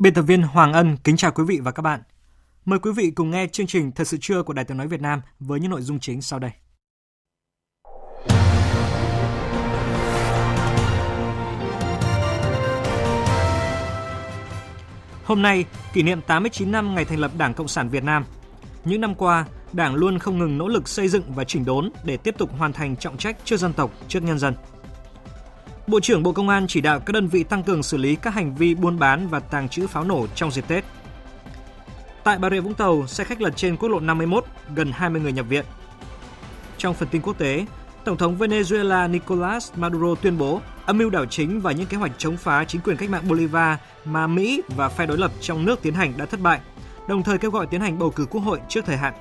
Biên tập viên Hoàng Ân kính chào quý vị và các bạn. Mời quý vị cùng nghe chương trình Thật sự trưa của Đài Tiếng nói Việt Nam với những nội dung chính sau đây. Hôm nay, kỷ niệm 89 năm ngày thành lập Đảng Cộng sản Việt Nam. Những năm qua, Đảng luôn không ngừng nỗ lực xây dựng và chỉnh đốn để tiếp tục hoàn thành trọng trách trước dân tộc, trước nhân dân. Bộ trưởng Bộ Công an chỉ đạo các đơn vị tăng cường xử lý các hành vi buôn bán và tàng trữ pháo nổ trong dịp Tết. Tại Bà Rịa Vũng Tàu, xe khách lật trên quốc lộ 51, gần 20 người nhập viện. Trong phần tin quốc tế, Tổng thống Venezuela Nicolas Maduro tuyên bố âm mưu đảo chính và những kế hoạch chống phá chính quyền cách mạng Bolivar mà Mỹ và phe đối lập trong nước tiến hành đã thất bại, đồng thời kêu gọi tiến hành bầu cử quốc hội trước thời hạn.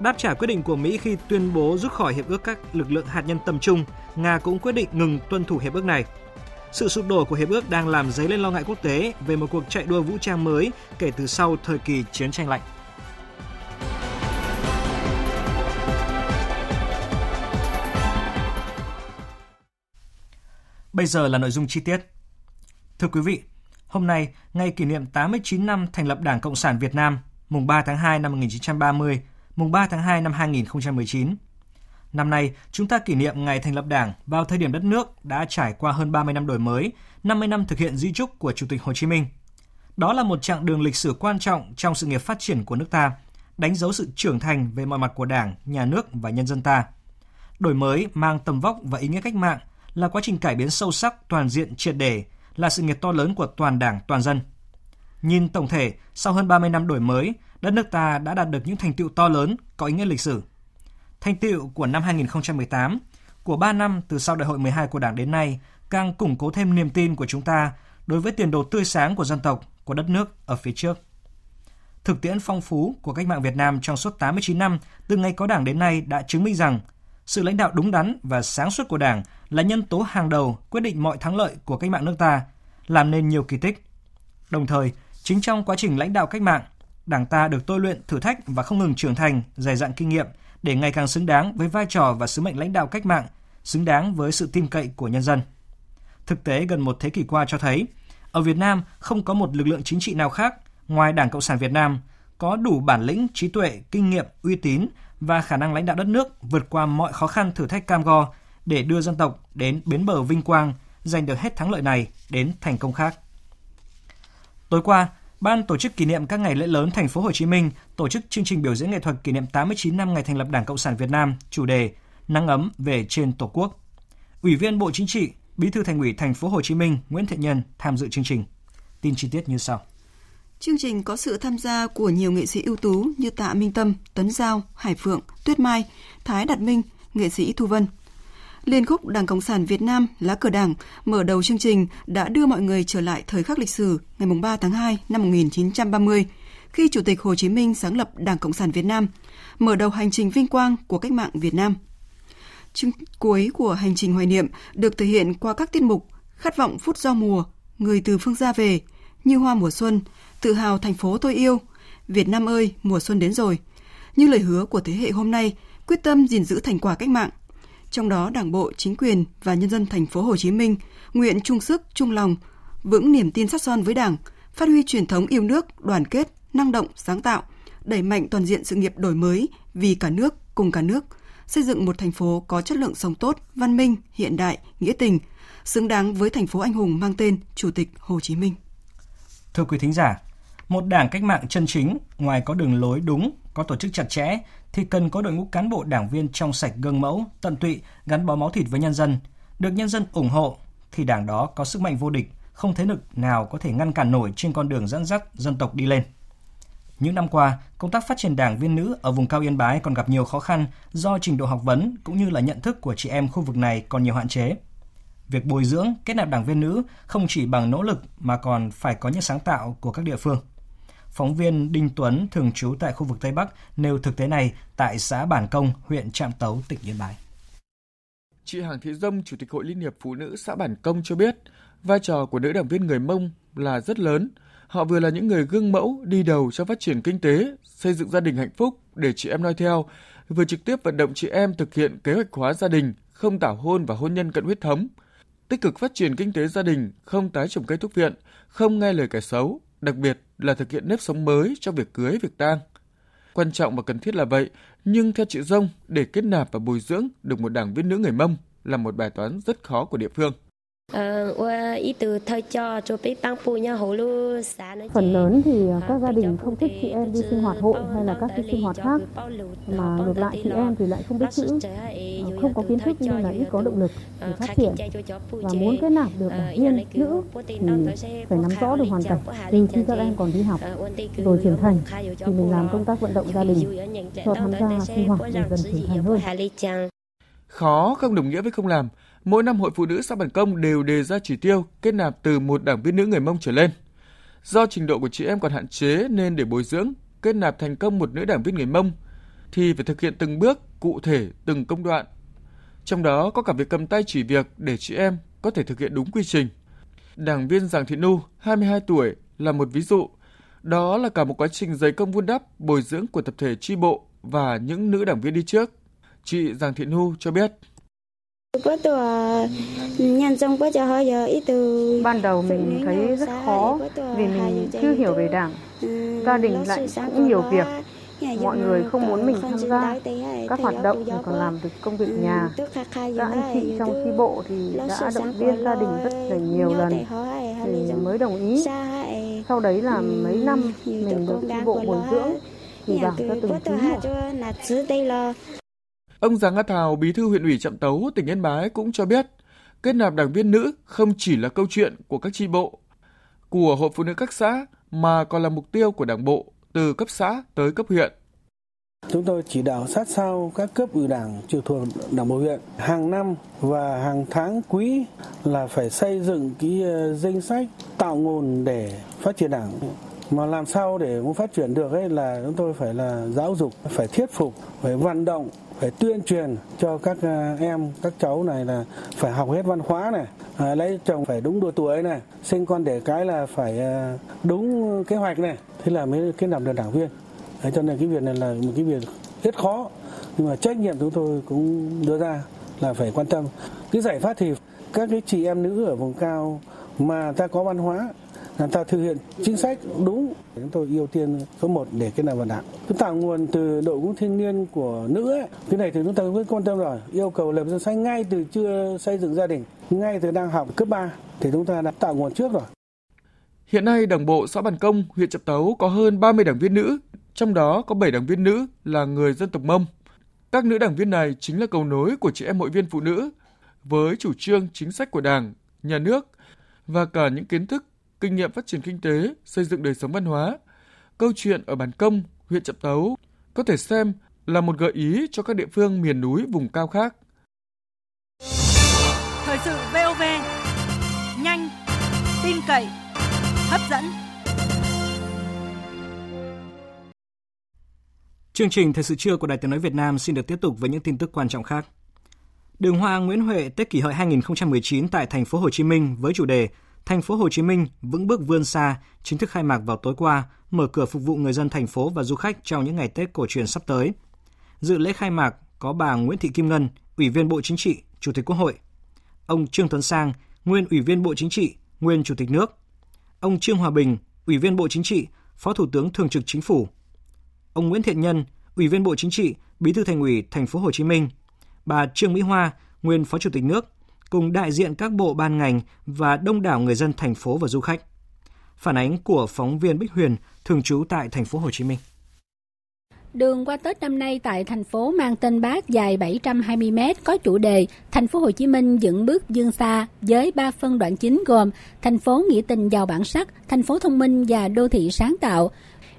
Đáp trả quyết định của Mỹ khi tuyên bố rút khỏi hiệp ước các lực lượng hạt nhân tầm trung, Nga cũng quyết định ngừng tuân thủ hiệp ước này. Sự sụp đổ của hiệp ước đang làm dấy lên lo ngại quốc tế về một cuộc chạy đua vũ trang mới kể từ sau thời kỳ chiến tranh lạnh. Bây giờ là nội dung chi tiết. Thưa quý vị, hôm nay, ngày kỷ niệm 89 năm thành lập Đảng Cộng sản Việt Nam, mùng 3 tháng 2 năm 1930, mùng 3 tháng 2 năm 2019. Năm nay, chúng ta kỷ niệm ngày thành lập Đảng vào thời điểm đất nước đã trải qua hơn 30 năm đổi mới, 50 năm thực hiện di trúc của Chủ tịch Hồ Chí Minh. Đó là một chặng đường lịch sử quan trọng trong sự nghiệp phát triển của nước ta, đánh dấu sự trưởng thành về mọi mặt của Đảng, nhà nước và nhân dân ta. Đổi mới mang tầm vóc và ý nghĩa cách mạng là quá trình cải biến sâu sắc, toàn diện, triệt để, là sự nghiệp to lớn của toàn Đảng, toàn dân. Nhìn tổng thể, sau hơn 30 năm đổi mới, đất nước ta đã đạt được những thành tựu to lớn có ý nghĩa lịch sử. Thành tựu của năm 2018, của 3 năm từ sau đại hội 12 của Đảng đến nay càng củng cố thêm niềm tin của chúng ta đối với tiền đồ tươi sáng của dân tộc, của đất nước ở phía trước. Thực tiễn phong phú của cách mạng Việt Nam trong suốt 89 năm từ ngày có Đảng đến nay đã chứng minh rằng sự lãnh đạo đúng đắn và sáng suốt của Đảng là nhân tố hàng đầu quyết định mọi thắng lợi của cách mạng nước ta, làm nên nhiều kỳ tích. Đồng thời, chính trong quá trình lãnh đạo cách mạng, Đảng ta được tôi luyện thử thách và không ngừng trưởng thành, dày dặn kinh nghiệm để ngày càng xứng đáng với vai trò và sứ mệnh lãnh đạo cách mạng, xứng đáng với sự tin cậy của nhân dân. Thực tế gần một thế kỷ qua cho thấy, ở Việt Nam không có một lực lượng chính trị nào khác ngoài Đảng Cộng sản Việt Nam có đủ bản lĩnh, trí tuệ, kinh nghiệm, uy tín và khả năng lãnh đạo đất nước vượt qua mọi khó khăn thử thách cam go để đưa dân tộc đến bến bờ vinh quang, giành được hết thắng lợi này đến thành công khác. Tối qua, Ban tổ chức kỷ niệm các ngày lễ lớn thành phố Hồ Chí Minh tổ chức chương trình biểu diễn nghệ thuật kỷ niệm 89 năm ngày thành lập Đảng Cộng sản Việt Nam, chủ đề Nắng ấm về trên Tổ quốc. Ủy viên Bộ Chính trị, Bí thư Thành ủy thành phố Hồ Chí Minh Nguyễn Thiện Nhân tham dự chương trình. Tin chi tiết như sau. Chương trình có sự tham gia của nhiều nghệ sĩ ưu tú như Tạ Minh Tâm, Tuấn Giao, Hải Phượng, Tuyết Mai, Thái Đạt Minh, nghệ sĩ Thu Vân. Liên khúc Đảng Cộng sản Việt Nam Lá cờ Đảng mở đầu chương trình đã đưa mọi người trở lại thời khắc lịch sử ngày 3 tháng 2 năm 1930, khi Chủ tịch Hồ Chí Minh sáng lập Đảng Cộng sản Việt Nam, mở đầu hành trình vinh quang của cách mạng Việt Nam. Chương cuối của hành trình hoài niệm được thể hiện qua các tiết mục Khát vọng phút giao mùa, Người từ phương xa về, Như hoa mùa xuân, Tự hào thành phố tôi yêu, Việt Nam ơi, mùa xuân đến rồi. Như lời hứa của thế hệ hôm nay, quyết tâm gìn giữ thành quả cách mạng, trong đó Đảng bộ, chính quyền và nhân dân thành phố Hồ Chí Minh nguyện chung sức, chung lòng, vững niềm tin sắt son với Đảng, phát huy truyền thống yêu nước, đoàn kết, năng động, sáng tạo, đẩy mạnh toàn diện sự nghiệp đổi mới vì cả nước, cùng cả nước, xây dựng một thành phố có chất lượng sống tốt, văn minh, hiện đại, nghĩa tình, xứng đáng với thành phố anh hùng mang tên Chủ tịch Hồ Chí Minh. Thưa quý thính giả, một đảng cách mạng chân chính, ngoài có đường lối đúng, có tổ chức chặt chẽ, thì cần có đội ngũ cán bộ đảng viên trong sạch gương mẫu, tận tụy, gắn bó máu thịt với nhân dân, được nhân dân ủng hộ thì đảng đó có sức mạnh vô địch, không thế lực nào có thể ngăn cản nổi trên con đường dẫn dắt dân tộc đi lên. Những năm qua, công tác phát triển đảng viên nữ ở vùng cao Yên Bái còn gặp nhiều khó khăn do trình độ học vấn cũng như là nhận thức của chị em khu vực này còn nhiều hạn chế. Việc bồi dưỡng, kết nạp đảng viên nữ không chỉ bằng nỗ lực mà còn phải có những sáng tạo của các địa phương. Phóng viên Đinh Tuấn thường trú tại khu vực Tây Bắc nêu thực tế này tại xã Bản Công, huyện Trạm Tấu, tỉnh Yên Bái. Chị Hàng Thị Dông, Chủ tịch Hội Liên hiệp Phụ nữ xã Bản Công cho biết, vai trò của nữ đảng viên người Mông là rất lớn. Họ vừa là những người gương mẫu đi đầu trong phát triển kinh tế, xây dựng gia đình hạnh phúc để chị em noi theo, vừa trực tiếp vận động chị em thực hiện kế hoạch hóa gia đình, không tảo hôn và hôn nhân cận huyết thống, tích cực phát triển kinh tế gia đình, không tái trồng cây thuốc viện, không nghe lời kẻ xấu, đặc biệt là thực hiện nếp sống mới trong việc cưới, việc tang. Quan trọng và cần thiết là vậy, nhưng theo chị Dông, để kết nạp và bồi dưỡng được một đảng viên nữ người Mông là một bài toán rất khó của địa phương. Ờ, Phần lớn thì à, các gia đình không thích chị em đi sinh hoạt hội hay là các cái sinh hoạt khác. mà ngược lại chị em thì lại không biết chữ, ờ, không có kiến thức nên là ít có động lực để phát triển. và muốn kết nạp được đảng viên nữ thì phải nắm rõ được hoàn cảnh. từ khi các em còn đi học rồi trưởng thành thì mình làm công tác vận động gia đình. cho tham gia sinh hoạt để dần trưởng thành hơn. Khó không đồng nghĩa với không làm. Mỗi năm Hội Phụ nữ xã Bản Công đều đề ra chỉ tiêu kết nạp từ một đảng viên nữ người Mông trở lên. Do trình độ của chị em còn hạn chế nên để bồi dưỡng, kết nạp thành công một nữ đảng viên người Mông thì phải thực hiện từng bước, cụ thể, từng công đoạn. Trong đó có cả việc cầm tay chỉ việc để chị em có thể thực hiện đúng quy trình. Đảng viên Giàng Thị Nu, 22 tuổi, là một ví dụ. Đó là cả một quá trình dày công vun đắp, bồi dưỡng của tập thể tri bộ và những nữ đảng viên đi trước. Chị Giàng Thị Nu cho biết. Ban đầu mình thấy rất khó vì mình chưa hiểu về đảng. Gia đình lại cũng nhiều việc. Mọi người không muốn mình tham gia các hoạt động thì còn làm được công việc nhà. Các anh chị trong chi bộ thì đã động viên gia đình rất là nhiều lần thì mới đồng ý. Sau đấy là mấy năm mình được chi bộ bồi dưỡng thì bảng cho từng một. Ông Giàng A Thào, bí thư huyện ủy Trạm Tấu, tỉnh Yên Bái cũng cho biết, kết nạp đảng viên nữ không chỉ là câu chuyện của các chi bộ, của hội phụ nữ các xã, mà còn là mục tiêu của đảng bộ từ cấp xã tới cấp huyện. Chúng tôi chỉ đạo sát sao các cấp ủy đảng trực thuộc đảng bộ huyện hàng năm và hàng tháng quý là phải xây dựng cái ờ, danh sách tạo nguồn để phát triển đảng mà làm sao để muốn phát triển được ấy là chúng tôi phải là giáo dục phải thuyết phục phải vận động phải tuyên truyền cho các à, em các cháu này là phải học hết văn hóa này. À, lấy chồng phải đúng độ tuổi này sinh con để cái là phải à, đúng kế hoạch này. Thế là mới kết nạp được đảng viên. Đấy, cho nên cái việc này là một cái việc rất khó. Nhưng mà trách nhiệm chúng tôi cũng đưa ra là phải quan tâm. Cái giải pháp thì các cái chị em nữ ở vùng cao mà ta có văn hóa là ta thực hiện chính sách đúng chúng tôi ưu tiên số 1 để cái này vào đảng chúng tạo nguồn từ đội ngũ thanh niên của nữ ấy. cái này thì chúng ta cũng quan tâm rồi yêu cầu lập danh sách ngay từ chưa xây dựng gia đình ngay từ đang học cấp 3 thì chúng ta đã tạo nguồn trước rồi Hiện nay, Đảng bộ xã Bản Công, huyện Trạm Tấu có hơn 30 đảng viên nữ, trong đó có 7 đảng viên nữ là người dân tộc Mông. Các nữ đảng viên này chính là cầu nối của chị em hội viên phụ nữ với chủ trương chính sách của Đảng, nhà nước và cả những kiến thức kinh nghiệm phát triển kinh tế, xây dựng đời sống văn hóa. Câu chuyện ở Bản Công, huyện Trạm Tấu có thể xem là một gợi ý cho các địa phương miền núi vùng cao khác. Thời sự VOV, nhanh, tin cậy, hấp dẫn. Chương trình Thời sự trưa của Đài Tiếng Nói Việt Nam xin được tiếp tục với những tin tức quan trọng khác. Đường hoa Nguyễn Huệ Tết kỷ hợi 2019 tại thành phố Hồ Chí Minh với chủ đề Thành phố Hồ Chí Minh vững bước vươn xa chính thức khai mạc vào tối qua, mở cửa phục vụ người dân thành phố và du khách trong những ngày Tết cổ truyền sắp tới. Dự lễ khai mạc có bà Nguyễn Thị Kim Ngân, Ủy viên Bộ Chính trị, Chủ tịch Quốc hội, ông Trương Tuấn Sang, nguyên Ủy viên Bộ Chính trị, nguyên Chủ tịch nước, ông Trương Hòa Bình, Ủy viên Bộ Chính trị, Phó Thủ tướng Thường trực Chính phủ, ông Nguyễn Thiện Nhân, Ủy viên Bộ Chính trị, Bí thư Thành ủy Thành phố Hồ Chí Minh, bà Trương Mỹ Hoa, nguyên Phó Chủ tịch nước, cùng đại diện các bộ ban ngành và đông đảo người dân thành phố và du khách. Phản ánh của phóng viên Bích Huyền thường trú tại thành phố Hồ Chí Minh. Đường qua Tết năm nay tại thành phố mang tên Bác dài 720 m có chủ đề Thành phố Hồ Chí Minh dựng bước dương xa với ba phân đoạn chính gồm thành phố nghĩa tình giàu bản sắc, thành phố thông minh và đô thị sáng tạo.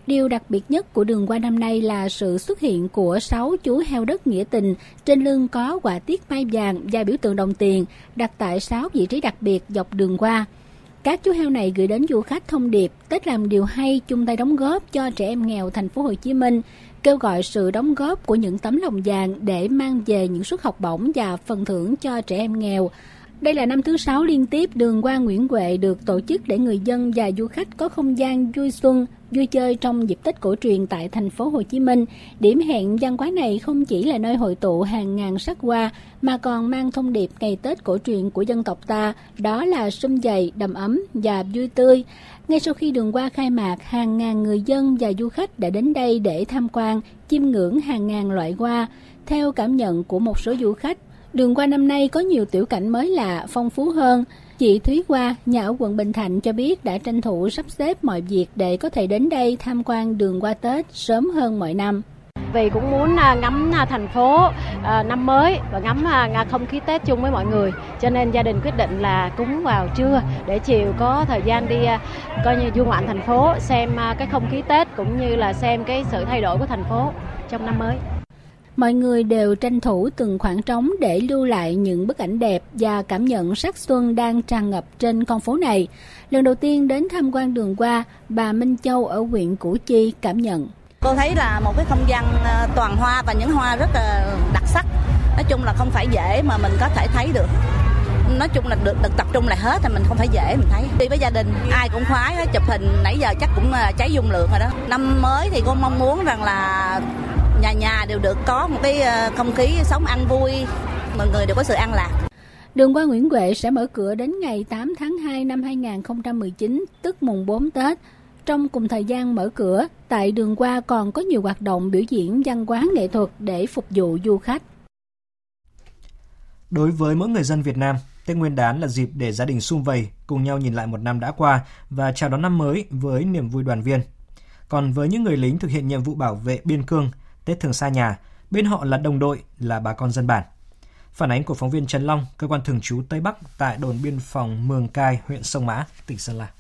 Điều đặc biệt nhất của đường qua năm nay là sự xuất hiện của 6 chú heo đất nghĩa tình, trên lưng có quả tiết mai vàng và biểu tượng đồng tiền, đặt tại 6 vị trí đặc biệt dọc đường qua. Các chú heo này gửi đến du khách thông điệp Tết làm điều hay chung tay đóng góp cho trẻ em nghèo thành phố Hồ Chí Minh, kêu gọi sự đóng góp của những tấm lòng vàng để mang về những suất học bổng và phần thưởng cho trẻ em nghèo. Đây là năm thứ sáu liên tiếp đường qua Nguyễn Huệ được tổ chức để người dân và du khách có không gian vui xuân, vui chơi trong dịp Tết cổ truyền tại thành phố Hồ Chí Minh. Điểm hẹn văn hóa này không chỉ là nơi hội tụ hàng ngàn sắc hoa mà còn mang thông điệp ngày Tết cổ truyền của dân tộc ta, đó là sum dày, đầm ấm và vui tươi. Ngay sau khi đường qua khai mạc, hàng ngàn người dân và du khách đã đến đây để tham quan, chiêm ngưỡng hàng ngàn loại hoa. Theo cảm nhận của một số du khách, đường qua năm nay có nhiều tiểu cảnh mới lạ, phong phú hơn. Chị Thúy Hoa, nhà ở quận Bình Thạnh cho biết đã tranh thủ sắp xếp mọi việc để có thể đến đây tham quan đường qua Tết sớm hơn mọi năm. Vì cũng muốn à, ngắm à, thành phố à, năm mới và ngắm không khí Tết chung với mọi người. Cho nên gia đình quyết định là cúng vào trưa để chiều có thời gian đi coi như du ngoạn thành phố xem cái không khí Tết cũng như là xem cái sự thay đổi của thành phố trong năm mới mọi người đều tranh thủ từng khoảng trống để lưu lại những bức ảnh đẹp và cảm nhận sắc xuân đang tràn ngập trên con phố này. Lần đầu tiên đến tham quan đường qua, bà Minh Châu ở huyện Củ Chi cảm nhận. Cô thấy là một cái không gian ờ, toàn hoa và những hoa rất là đặc sắc. Nói chung là không phải dễ mà mình có thể thấy được nói chung là được, được tập trung lại hết thì mình không phải dễ mình thấy đi với gia đình ai cũng khoái chụp hình nãy giờ chắc cũng ờ, cháy dung lượng rồi đó năm mới thì cô mong muốn rằng là nhà nhà đều được có một cái ờ, không khí sống ăn vui mọi người đều có sự an lạc Đường qua Nguyễn Huệ sẽ mở cửa đến ngày 8 tháng 2 năm 2019, tức mùng 4 Tết. Trong cùng thời gian mở cửa, tại đường qua còn có nhiều hoạt động biểu diễn văn hóa nghệ thuật để phục vụ du khách. Đối với mỗi người dân Việt Nam, Tết Nguyên đán là dịp để gia đình sum vầy, cùng nhau nhìn lại một năm đã qua và chào đón năm mới với niềm vui đoàn viên. Còn với những người lính thực hiện nhiệm vụ bảo vệ biên cương, Tết thường xa nhà, bên họ là đồng đội, là bà con dân bản. Phản ánh của phóng viên Trần Long, cơ quan thường trú Tây Bắc tại đồn biên phòng Mường Cai, huyện Sông Mã, tỉnh Sơn La.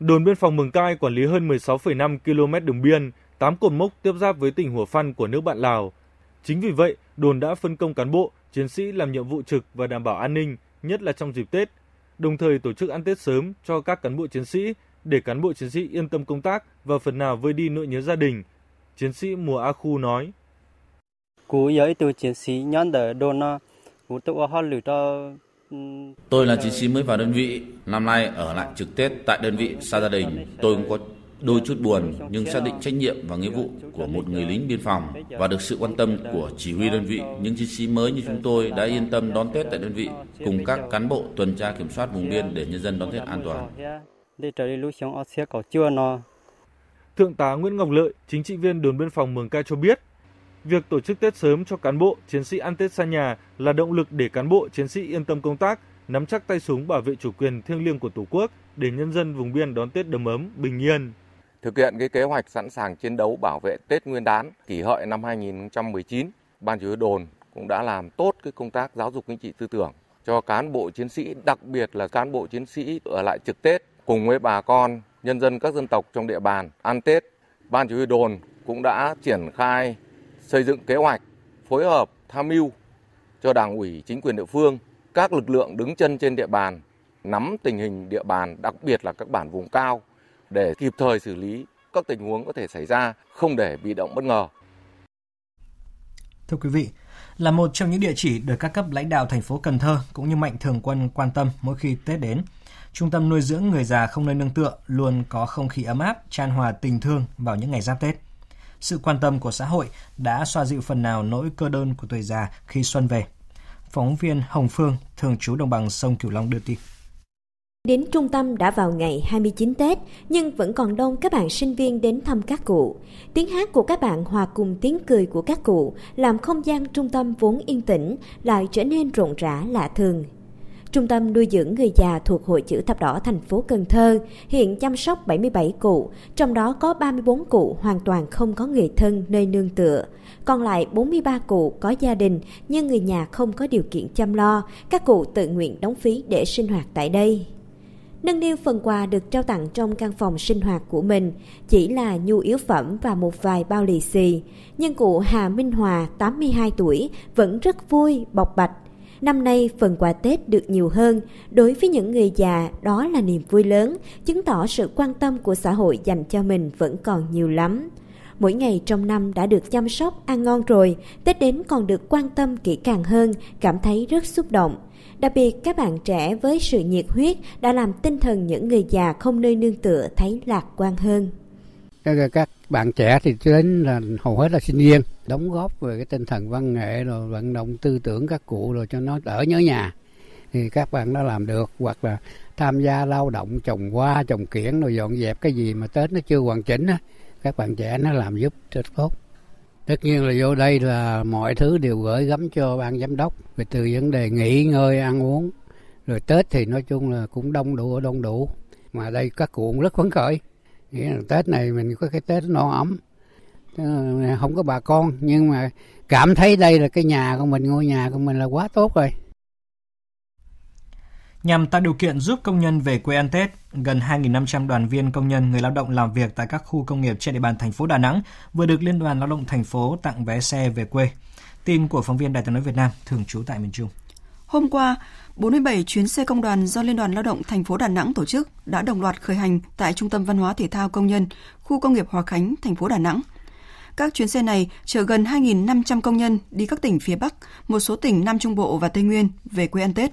Đồn biên phòng Mường Cai quản lý hơn 16,5 km đường biên, 8 cột mốc tiếp giáp với tỉnh Hủa Phăn của nước bạn Lào. Chính vì vậy, đồn đã phân công cán bộ, chiến sĩ làm nhiệm vụ trực và đảm bảo an ninh, nhất là trong dịp Tết, đồng thời tổ chức ăn Tết sớm cho các cán bộ chiến sĩ để cán bộ chiến sĩ yên tâm công tác và phần nào vơi đi nỗi nhớ gia đình. Chiến sĩ Mùa A Khu nói. Cú giới từ chiến sĩ nhân đỡ đồn cú tự lử cho Tôi là chiến sĩ mới vào đơn vị, năm nay ở lại trực Tết tại đơn vị xa gia đình. Tôi cũng có đôi chút buồn nhưng xác định trách nhiệm và nghĩa vụ của một người lính biên phòng và được sự quan tâm của chỉ huy đơn vị. Những chiến sĩ mới như chúng tôi đã yên tâm đón Tết tại đơn vị cùng các cán bộ tuần tra kiểm soát vùng biên để nhân dân đón Tết an toàn. Thượng tá Nguyễn Ngọc Lợi, chính trị viên đồn biên phòng Mường Cai cho biết, việc tổ chức Tết sớm cho cán bộ, chiến sĩ ăn Tết xa nhà là động lực để cán bộ, chiến sĩ yên tâm công tác, nắm chắc tay súng bảo vệ chủ quyền thiêng liêng của Tổ quốc để nhân dân vùng biên đón Tết đầm ấm, bình yên. Thực hiện cái kế hoạch sẵn sàng chiến đấu bảo vệ Tết Nguyên đán kỷ hợi năm 2019, Ban chỉ huy đồn cũng đã làm tốt cái công tác giáo dục chính trị tư tưởng cho cán bộ chiến sĩ, đặc biệt là cán bộ chiến sĩ ở lại trực Tết cùng với bà con, nhân dân các dân tộc trong địa bàn ăn Tết. Ban chỉ huy đồn cũng đã triển khai xây dựng kế hoạch, phối hợp, tham mưu cho đảng ủy chính quyền địa phương, các lực lượng đứng chân trên địa bàn, nắm tình hình địa bàn, đặc biệt là các bản vùng cao để kịp thời xử lý các tình huống có thể xảy ra, không để bị động bất ngờ. Thưa quý vị, là một trong những địa chỉ được các cấp lãnh đạo thành phố Cần Thơ cũng như mạnh thường quân quan tâm mỗi khi Tết đến. Trung tâm nuôi dưỡng người già không nơi nương tựa luôn có không khí ấm áp, tràn hòa tình thương vào những ngày giáp Tết. Sự quan tâm của xã hội đã xoa dịu phần nào nỗi cơ đơn của tuổi già khi xuân về. Phóng viên Hồng Phương, thường trú đồng bằng sông Cửu Long đưa tin. Đến trung tâm đã vào ngày 29 Tết, nhưng vẫn còn đông các bạn sinh viên đến thăm các cụ. Tiếng hát của các bạn hòa cùng tiếng cười của các cụ làm không gian trung tâm vốn yên tĩnh lại trở nên rộn rã lạ thường. Trung tâm nuôi dưỡng người già thuộc Hội chữ thập đỏ thành phố Cần Thơ hiện chăm sóc 77 cụ, trong đó có 34 cụ hoàn toàn không có người thân nơi nương tựa. Còn lại 43 cụ có gia đình nhưng người nhà không có điều kiện chăm lo, các cụ tự nguyện đóng phí để sinh hoạt tại đây. Nâng niu phần quà được trao tặng trong căn phòng sinh hoạt của mình chỉ là nhu yếu phẩm và một vài bao lì xì. Nhưng cụ Hà Minh Hòa, 82 tuổi, vẫn rất vui, bộc bạch. Năm nay phần quà Tết được nhiều hơn, đối với những người già đó là niềm vui lớn, chứng tỏ sự quan tâm của xã hội dành cho mình vẫn còn nhiều lắm. Mỗi ngày trong năm đã được chăm sóc, ăn ngon rồi, Tết đến còn được quan tâm kỹ càng hơn, cảm thấy rất xúc động. Đặc biệt các bạn trẻ với sự nhiệt huyết đã làm tinh thần những người già không nơi nương tựa thấy lạc quan hơn. Các bạn trẻ thì đến là hầu hết là sinh viên, đóng góp về cái tinh thần văn nghệ rồi vận động tư tưởng các cụ rồi cho nó đỡ nhớ nhà. Thì các bạn đã làm được, hoặc là tham gia lao động trồng hoa, trồng kiển rồi dọn dẹp cái gì mà tết nó chưa hoàn chỉnh á, các bạn trẻ nó làm giúp rất tốt. Tất nhiên là vô đây là mọi thứ đều gửi gắm cho ban giám đốc về từ vấn đề nghỉ ngơi, ăn uống. Rồi tết thì nói chung là cũng đông đủ đông đủ. Mà đây các cụ cũng rất phấn khởi nghĩa là tết này mình có cái tết no ấm không có bà con nhưng mà cảm thấy đây là cái nhà của mình ngôi nhà của mình là quá tốt rồi Nhằm tạo điều kiện giúp công nhân về quê ăn Tết, gần 2.500 đoàn viên công nhân người lao động làm việc tại các khu công nghiệp trên địa bàn thành phố Đà Nẵng vừa được Liên đoàn Lao động thành phố tặng vé xe về quê. Tin của phóng viên Đài tiếng nói Việt Nam thường trú tại miền Trung. Hôm qua, 47 chuyến xe công đoàn do Liên đoàn Lao động thành phố Đà Nẵng tổ chức đã đồng loạt khởi hành tại Trung tâm Văn hóa Thể thao Công nhân, khu công nghiệp Hòa Khánh, thành phố Đà Nẵng. Các chuyến xe này chở gần 2.500 công nhân đi các tỉnh phía Bắc, một số tỉnh Nam Trung Bộ và Tây Nguyên về quê ăn Tết.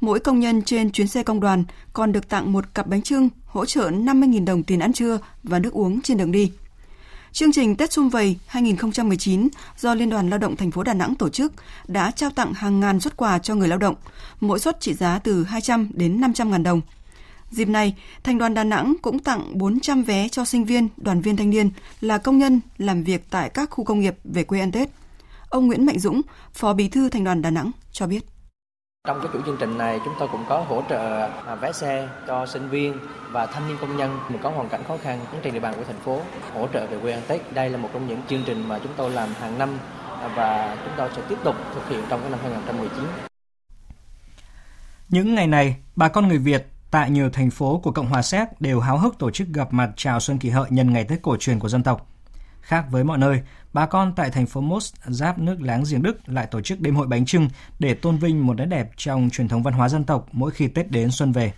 Mỗi công nhân trên chuyến xe công đoàn còn được tặng một cặp bánh trưng hỗ trợ 50.000 đồng tiền ăn trưa và nước uống trên đường đi. Chương trình Tết Xung Vầy 2019 do Liên đoàn Lao động thành phố Đà Nẵng tổ chức đã trao tặng hàng ngàn xuất quà cho người lao động, mỗi suất trị giá từ 200 đến 500 ngàn đồng. Dịp này, Thành đoàn Đà Nẵng cũng tặng 400 vé cho sinh viên, đoàn viên thanh niên là công nhân làm việc tại các khu công nghiệp về quê ăn Tết. Ông Nguyễn Mạnh Dũng, Phó Bí thư Thành đoàn Đà Nẵng cho biết. Trong cái chủ chương trình này chúng tôi cũng có hỗ trợ à, vé xe cho sinh viên và thanh niên công nhân có hoàn cảnh khó khăn trên địa bàn của thành phố hỗ trợ về quê ăn Tết. Đây là một trong những chương trình mà chúng tôi làm hàng năm à, và chúng tôi sẽ tiếp tục thực hiện trong cái năm 2019. Những ngày này, bà con người Việt tại nhiều thành phố của Cộng hòa Séc đều háo hức tổ chức gặp mặt chào Xuân Kỷ Hợi nhân ngày Tết cổ truyền của dân tộc. Khác với mọi nơi, bà con tại thành phố Most, giáp nước láng giềng Đức lại tổ chức đêm hội bánh trưng để tôn vinh một nét đẹp trong truyền thống văn hóa dân tộc mỗi khi Tết đến xuân về.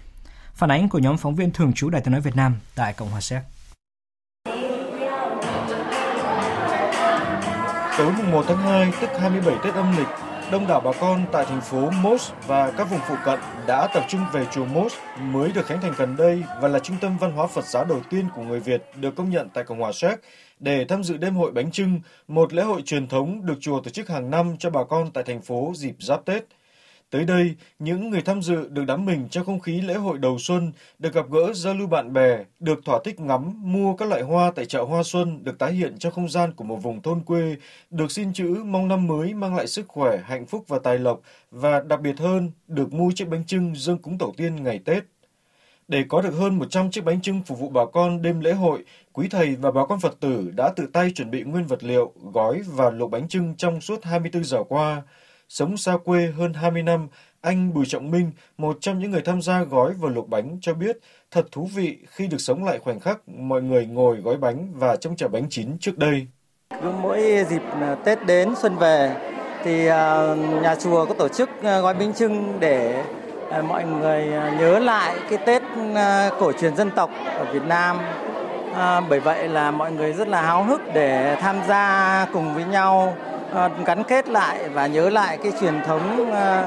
Phản ánh của nhóm phóng viên thường trú Đài tiếng nói Việt Nam tại Cộng hòa Séc. Tối mùng 1 tháng 2, tức 27 Tết âm lịch, đông đảo bà con tại thành phố Mos và các vùng phụ cận đã tập trung về chùa Mos mới được khánh thành gần đây và là trung tâm văn hóa Phật giáo đầu tiên của người Việt được công nhận tại Cộng hòa Séc để tham dự đêm hội bánh trưng, một lễ hội truyền thống được chùa tổ chức hàng năm cho bà con tại thành phố dịp giáp Tết. Tới đây, những người tham dự được đắm mình trong không khí lễ hội đầu xuân, được gặp gỡ giao lưu bạn bè, được thỏa thích ngắm, mua các loại hoa tại chợ hoa xuân được tái hiện trong không gian của một vùng thôn quê, được xin chữ mong năm mới mang lại sức khỏe, hạnh phúc và tài lộc và đặc biệt hơn, được mua chiếc bánh trưng dâng cúng tổ tiên ngày Tết. Để có được hơn 100 chiếc bánh trưng phục vụ bà con đêm lễ hội, quý thầy và bà con Phật tử đã tự tay chuẩn bị nguyên vật liệu, gói và luộc bánh trưng trong suốt 24 giờ qua. Sống xa quê hơn 20 năm, anh Bùi Trọng Minh, một trong những người tham gia gói và luộc bánh cho biết thật thú vị khi được sống lại khoảnh khắc mọi người ngồi gói bánh và trông chờ bánh chín trước đây. Mỗi dịp à, Tết đến xuân về thì à, nhà chùa có tổ chức à, gói bánh trưng để mọi người nhớ lại cái Tết cổ truyền dân tộc ở Việt Nam. À, bởi vậy là mọi người rất là háo hức để tham gia cùng với nhau à, gắn kết lại và nhớ lại cái truyền thống à,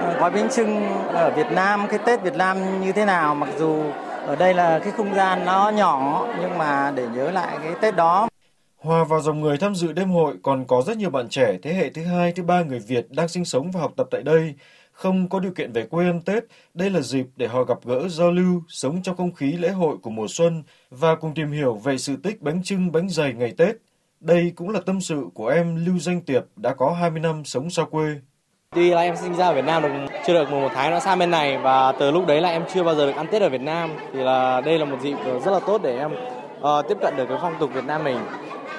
à gói bánh trưng ở Việt Nam, cái Tết Việt Nam như thế nào. Mặc dù ở đây là cái không gian nó nhỏ nhưng mà để nhớ lại cái Tết đó. Hòa vào dòng người tham dự đêm hội còn có rất nhiều bạn trẻ thế hệ thứ hai, thứ ba người Việt đang sinh sống và học tập tại đây. Không có điều kiện về quê ăn Tết, đây là dịp để họ gặp gỡ giao lưu, sống trong không khí lễ hội của mùa xuân và cùng tìm hiểu về sự tích bánh trưng bánh dày ngày Tết. Đây cũng là tâm sự của em Lưu Danh Tiệp đã có 20 năm sống xa quê. Tuy là em sinh ra ở Việt Nam được chưa được một tháng nó sang bên này và từ lúc đấy là em chưa bao giờ được ăn Tết ở Việt Nam thì là đây là một dịp rất là tốt để em uh, tiếp cận được cái phong tục Việt Nam mình.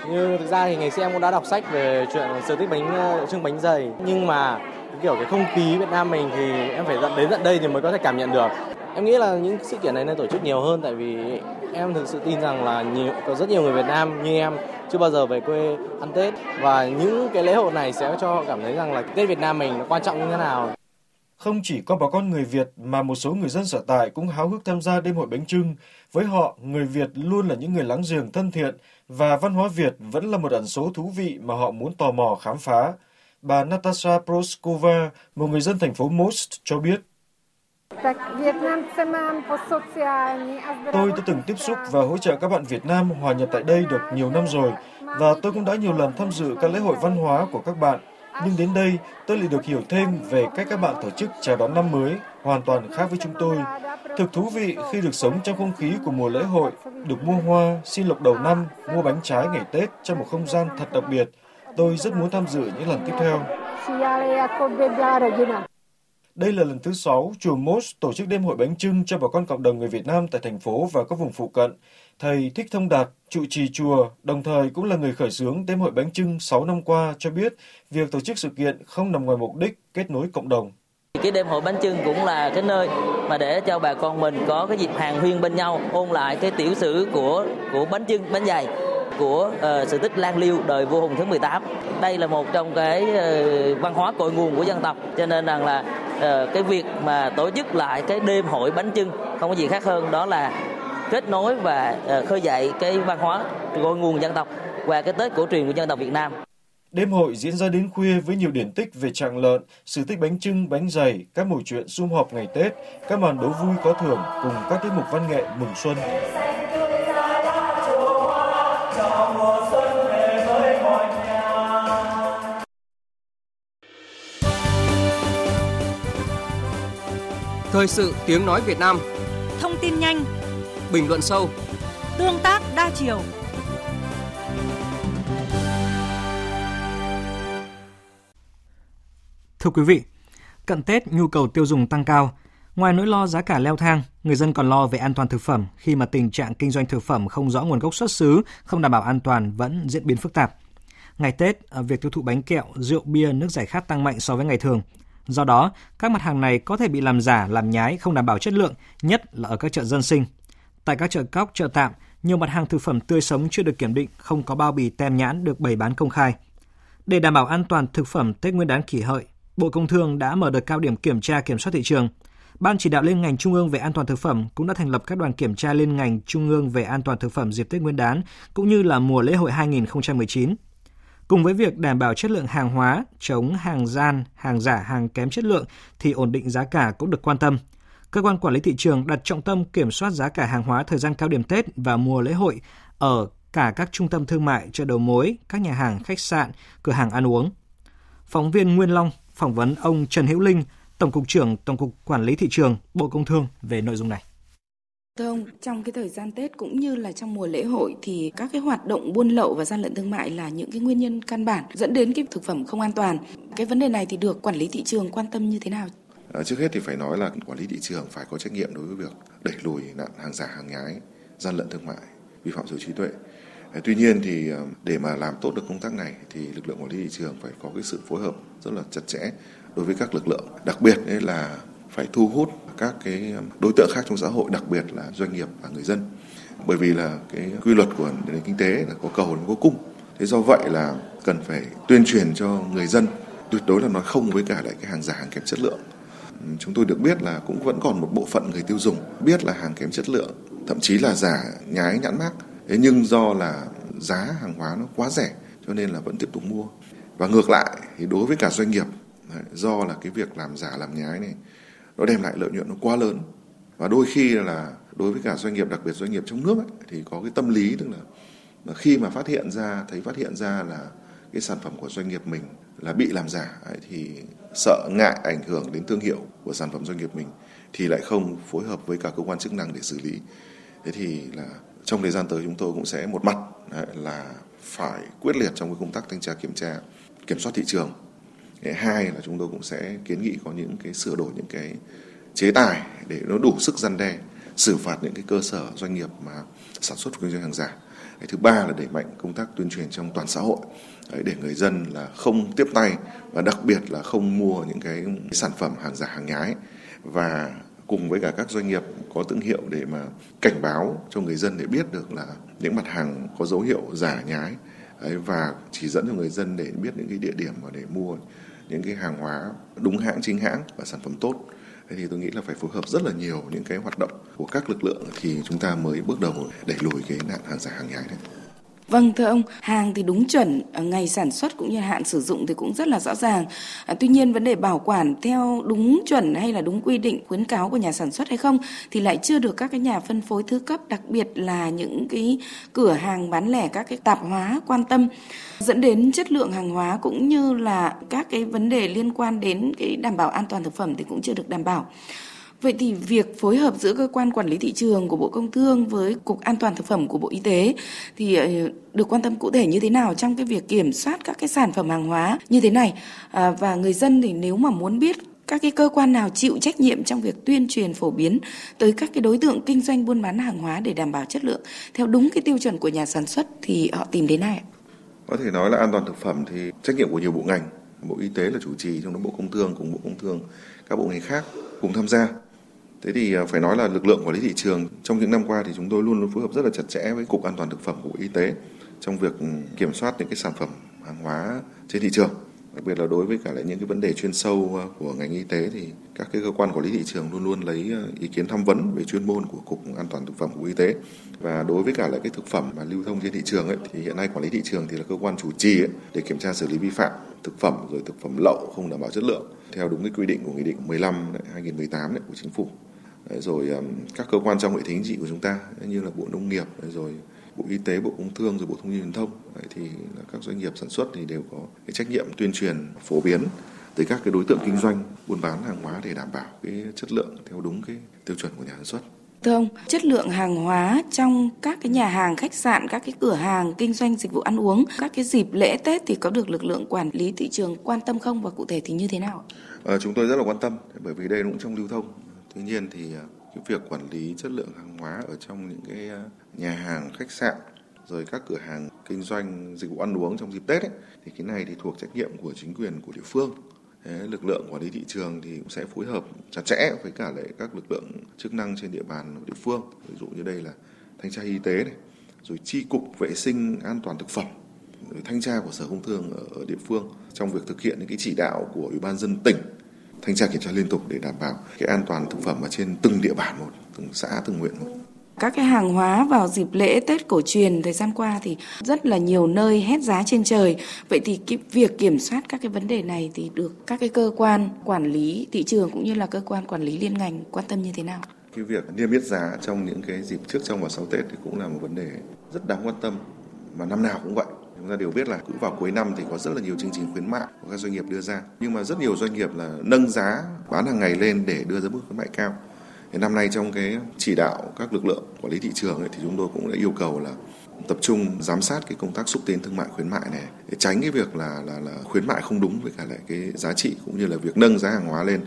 Như thực ra thì ngày xưa em cũng đã đọc sách về chuyện sở thích bánh ờ, trưng bánh dày nhưng mà kiểu cái không khí Việt Nam mình thì em phải dẫn đến tận đây thì mới có thể cảm nhận được. Em nghĩ là những sự kiện này nên tổ chức nhiều hơn tại vì em thực sự tin rằng là nhiều có rất nhiều người Việt Nam như em chưa bao giờ về quê ăn Tết và những cái lễ hội này sẽ cho họ cảm thấy rằng là Tết Việt Nam mình nó quan trọng như thế nào. Không chỉ có bà con người Việt mà một số người dân sở tại cũng háo hức tham gia đêm hội bánh trưng. Với họ, người Việt luôn là những người láng giềng thân thiện và văn hóa Việt vẫn là một ẩn số thú vị mà họ muốn tò mò khám phá. Bà Natasha Proskova, một người dân thành phố Most cho biết. Tôi đã từng tiếp xúc và hỗ trợ các bạn Việt Nam hòa nhập tại đây được nhiều năm rồi và tôi cũng đã nhiều lần tham dự các lễ hội văn hóa của các bạn. Nhưng đến đây, tôi lại được hiểu thêm về cách các bạn tổ chức chào đón năm mới, hoàn toàn khác với chúng tôi. Thực thú vị khi được sống trong không khí của mùa lễ hội, được mua hoa, xin lộc đầu năm, mua bánh trái ngày Tết trong một không gian thật đặc biệt. Tôi rất muốn tham dự những lần tiếp theo. Đây là lần thứ sáu chùa Mos tổ chức đêm hội bánh trưng cho bà con cộng đồng người Việt Nam tại thành phố và các vùng phụ cận. Thầy Thích Thông Đạt, trụ trì chùa, đồng thời cũng là người khởi xướng đêm hội bánh trưng 6 năm qua cho biết việc tổ chức sự kiện không nằm ngoài mục đích kết nối cộng đồng. Cái đêm hội bánh trưng cũng là cái nơi mà để cho bà con mình có cái dịp hàng huyên bên nhau, ôn lại cái tiểu sử của của bánh trưng, bánh dày của uh, sự tích Lan Liêu đời vua Hùng thứ 18. Đây là một trong cái uh, văn hóa cội nguồn của dân tộc cho nên rằng là uh, cái việc mà tổ chức lại cái đêm hội bánh trưng không có gì khác hơn đó là kết nối và uh, khơi dậy cái văn hóa cội nguồn dân tộc qua cái Tết cổ truyền của dân tộc Việt Nam. Đêm hội diễn ra đến khuya với nhiều điển tích về trạng lợn, sự tích bánh trưng, bánh dày, các mẩu chuyện sum họp ngày Tết, các màn đấu vui có thưởng cùng các tiết mục văn nghệ mừng xuân. Thời sự tiếng nói Việt Nam Thông tin nhanh Bình luận sâu Tương tác đa chiều Thưa quý vị, cận Tết nhu cầu tiêu dùng tăng cao. Ngoài nỗi lo giá cả leo thang, người dân còn lo về an toàn thực phẩm khi mà tình trạng kinh doanh thực phẩm không rõ nguồn gốc xuất xứ, không đảm bảo an toàn vẫn diễn biến phức tạp. Ngày Tết, việc tiêu thụ bánh kẹo, rượu bia, nước giải khát tăng mạnh so với ngày thường. Do đó, các mặt hàng này có thể bị làm giả, làm nhái, không đảm bảo chất lượng, nhất là ở các chợ dân sinh. Tại các chợ cóc, chợ tạm, nhiều mặt hàng thực phẩm tươi sống chưa được kiểm định, không có bao bì tem nhãn được bày bán công khai. Để đảm bảo an toàn thực phẩm Tết Nguyên đán kỷ hợi, Bộ Công Thương đã mở đợt cao điểm kiểm tra kiểm soát thị trường. Ban chỉ đạo liên ngành trung ương về an toàn thực phẩm cũng đã thành lập các đoàn kiểm tra liên ngành trung ương về an toàn thực phẩm dịp Tết Nguyên đán cũng như là mùa lễ hội 2019. Cùng với việc đảm bảo chất lượng hàng hóa, chống hàng gian, hàng giả, hàng kém chất lượng thì ổn định giá cả cũng được quan tâm. Cơ quan quản lý thị trường đặt trọng tâm kiểm soát giá cả hàng hóa thời gian cao điểm Tết và mùa lễ hội ở cả các trung tâm thương mại, chợ đầu mối, các nhà hàng, khách sạn, cửa hàng ăn uống. Phóng viên Nguyên Long phỏng vấn ông Trần Hữu Linh, Tổng cục trưởng Tổng cục Quản lý thị trường, Bộ Công Thương về nội dung này. Thưa ông, trong cái thời gian Tết cũng như là trong mùa lễ hội thì các cái hoạt động buôn lậu và gian lận thương mại là những cái nguyên nhân căn bản dẫn đến cái thực phẩm không an toàn. Cái vấn đề này thì được quản lý thị trường quan tâm như thế nào? À, trước hết thì phải nói là quản lý thị trường phải có trách nhiệm đối với việc đẩy lùi nạn hàng giả hàng nhái, gian lận thương mại, vi phạm sở trí tuệ. À, tuy nhiên thì à, để mà làm tốt được công tác này thì lực lượng quản lý thị trường phải có cái sự phối hợp rất là chặt chẽ đối với các lực lượng, đặc biệt là phải thu hút các cái um, đối tượng khác trong xã hội, đặc biệt là doanh nghiệp và người dân. Bởi vì là cái quy luật của nền kinh tế là có cầu có cung thế do vậy là cần phải tuyên truyền cho người dân, tuyệt đối là nói không với cả lại cái hàng giả, hàng kém chất lượng. Chúng tôi được biết là cũng vẫn còn một bộ phận người tiêu dùng biết là hàng kém chất lượng, thậm chí là giả nhái nhãn mác. Thế nhưng do là giá hàng hóa nó quá rẻ, cho nên là vẫn tiếp tục mua. Và ngược lại, thì đối với cả doanh nghiệp do là cái việc làm giả, làm nhái này nó đem lại lợi nhuận nó quá lớn. Và đôi khi là đối với cả doanh nghiệp đặc biệt doanh nghiệp trong nước ấy, thì có cái tâm lý tức là, là khi mà phát hiện ra thấy phát hiện ra là cái sản phẩm của doanh nghiệp mình là bị làm giả ấy, thì sợ ngại ảnh hưởng đến thương hiệu của sản phẩm doanh nghiệp mình thì lại không phối hợp với cả cơ quan chức năng để xử lý. Thế thì là trong thời gian tới chúng tôi cũng sẽ một mặt là phải quyết liệt trong cái công tác thanh tra kiểm tra kiểm soát thị trường hai là chúng tôi cũng sẽ kiến nghị có những cái sửa đổi những cái chế tài để nó đủ sức gian đe xử phạt những cái cơ sở doanh nghiệp mà sản xuất kinh doanh hàng giả. Cái thứ ba là đẩy mạnh công tác tuyên truyền trong toàn xã hội để người dân là không tiếp tay và đặc biệt là không mua những cái sản phẩm hàng giả hàng nhái. Và cùng với cả các doanh nghiệp có thương hiệu để mà cảnh báo cho người dân để biết được là những mặt hàng có dấu hiệu giả nhái Đấy, và chỉ dẫn cho người dân để biết những cái địa điểm mà để mua những cái hàng hóa đúng hãng, chính hãng và sản phẩm tốt. Thế thì tôi nghĩ là phải phối hợp rất là nhiều những cái hoạt động của các lực lượng thì chúng ta mới bước đầu đẩy lùi cái nạn hàng giả hàng nhái đấy Vâng thưa ông, hàng thì đúng chuẩn, à, ngày sản xuất cũng như hạn sử dụng thì cũng rất là rõ ràng. À, tuy nhiên vấn đề bảo quản theo đúng chuẩn hay là đúng quy định khuyến cáo của nhà sản xuất hay không thì lại chưa được các cái nhà phân phối thứ cấp, đặc biệt là những cái cửa hàng bán lẻ các cái tạp hóa quan tâm dẫn đến chất lượng hàng hóa cũng như là các cái vấn đề liên quan đến cái đảm bảo an toàn thực phẩm thì cũng chưa được đảm bảo. Vậy thì việc phối hợp giữa cơ quan quản lý thị trường của Bộ Công Thương với Cục An toàn thực phẩm của Bộ Y tế thì ờ, được quan tâm cụ thể như thế nào trong cái việc kiểm soát các cái sản phẩm hàng hóa như thế này à, và người dân thì nếu mà muốn biết các cái cơ quan nào chịu trách nhiệm trong việc tuyên truyền phổ biến tới các cái đối tượng kinh doanh buôn bán hàng hóa để đảm bảo chất lượng theo đúng cái tiêu chuẩn của nhà sản xuất thì họ tìm đến ai? Có thể nói là an toàn thực phẩm thì trách nhiệm của nhiều bộ ngành, Bộ Y tế là chủ trì trong đó Bộ Công Thương cùng Bộ Công Thương các bộ ngành khác cùng tham gia Thế thì à, phải nói là lực lượng quản lý thị trường trong những năm qua thì chúng tôi luôn luôn phối hợp rất là chặt chẽ với Cục An toàn thực phẩm của Bộ Y tế trong việc ừ, kiểm soát những cái sản phẩm hàng hóa trên thị trường. Đặc biệt là đối với cả lại những cái vấn đề chuyên sâu à, của ngành y tế thì các cái cơ quan quản lý thị trường luôn luôn lấy à, ý kiến tham vấn về chuyên môn của Cục An toàn thực phẩm của Bộ Y tế. Và đối với cả lại cái thực phẩm mà lưu thông trên thị trường ấy, thì hiện nay quản lý thị trường thì là cơ quan chủ trì ấy, để kiểm tra xử lý vi phạm thực phẩm rồi thực phẩm lậu không đảm bảo chất lượng theo đúng cái quy định của nghị định 15 2018 của chính phủ rồi các cơ quan trong hệ thống trị của chúng ta như là bộ nông nghiệp rồi bộ y tế bộ công thương rồi bộ thông tin truyền thông thì các doanh nghiệp sản xuất thì đều có cái trách nhiệm tuyên truyền phổ biến tới các cái đối tượng kinh doanh buôn bán hàng hóa để đảm bảo cái chất lượng theo đúng cái tiêu chuẩn của nhà sản xuất. Thưa ông, chất lượng hàng hóa trong các cái nhà hàng, khách sạn, các cái cửa hàng kinh doanh dịch vụ ăn uống, các cái dịp lễ Tết thì có được lực lượng quản lý thị trường quan tâm không? Và cụ thể thì như thế nào? À, chúng tôi rất là quan tâm bởi vì đây cũng trong lưu thông Tuy nhiên thì à, cái việc quản lý chất lượng hàng hóa ở trong những cái à, nhà hàng, khách sạn rồi các cửa hàng kinh doanh dịch vụ ăn uống trong dịp Tết ấy, thì cái này thì thuộc trách nhiệm của chính quyền của địa phương. Thế, lực lượng quản lý thị trường thì cũng sẽ phối hợp chặt chẽ với cả lại các lực lượng chức năng trên địa bàn địa phương. Ví dụ như đây là thanh tra y tế này, rồi chi cục vệ sinh an toàn thực phẩm, rồi thanh tra của sở công thương ở, ở địa phương trong việc thực hiện những cái chỉ đạo của ủy ban dân tỉnh thanh tra kiểm tra liên tục để đảm bảo cái an toàn thực phẩm ở trên từng địa bàn một, từng xã, từng huyện một các cái hàng hóa vào dịp lễ Tết cổ truyền thời gian qua thì rất là nhiều nơi hét giá trên trời. Vậy thì cái việc kiểm soát các cái vấn đề này thì được các cái cơ quan quản lý thị trường cũng như là cơ quan quản lý liên ngành quan tâm như thế nào? Cái việc niêm yết giá trong những cái dịp trước trong và sau Tết thì cũng là một vấn đề rất đáng quan tâm mà năm nào cũng vậy chúng ta đều biết là cứ vào cuối năm thì có rất là nhiều chương trình khuyến mại của các doanh nghiệp đưa ra nhưng mà rất nhiều doanh nghiệp là nâng giá bán hàng ngày lên để đưa ra mức khuyến mại cao thì năm nay trong cái chỉ đạo các lực lượng quản lý thị trường ấy, thì chúng tôi cũng đã yêu cầu là tập trung giám sát cái công tác xúc tiến thương mại khuyến mại này để tránh cái việc là là là khuyến mại không đúng với cả lại cái giá trị cũng như là việc nâng giá hàng hóa lên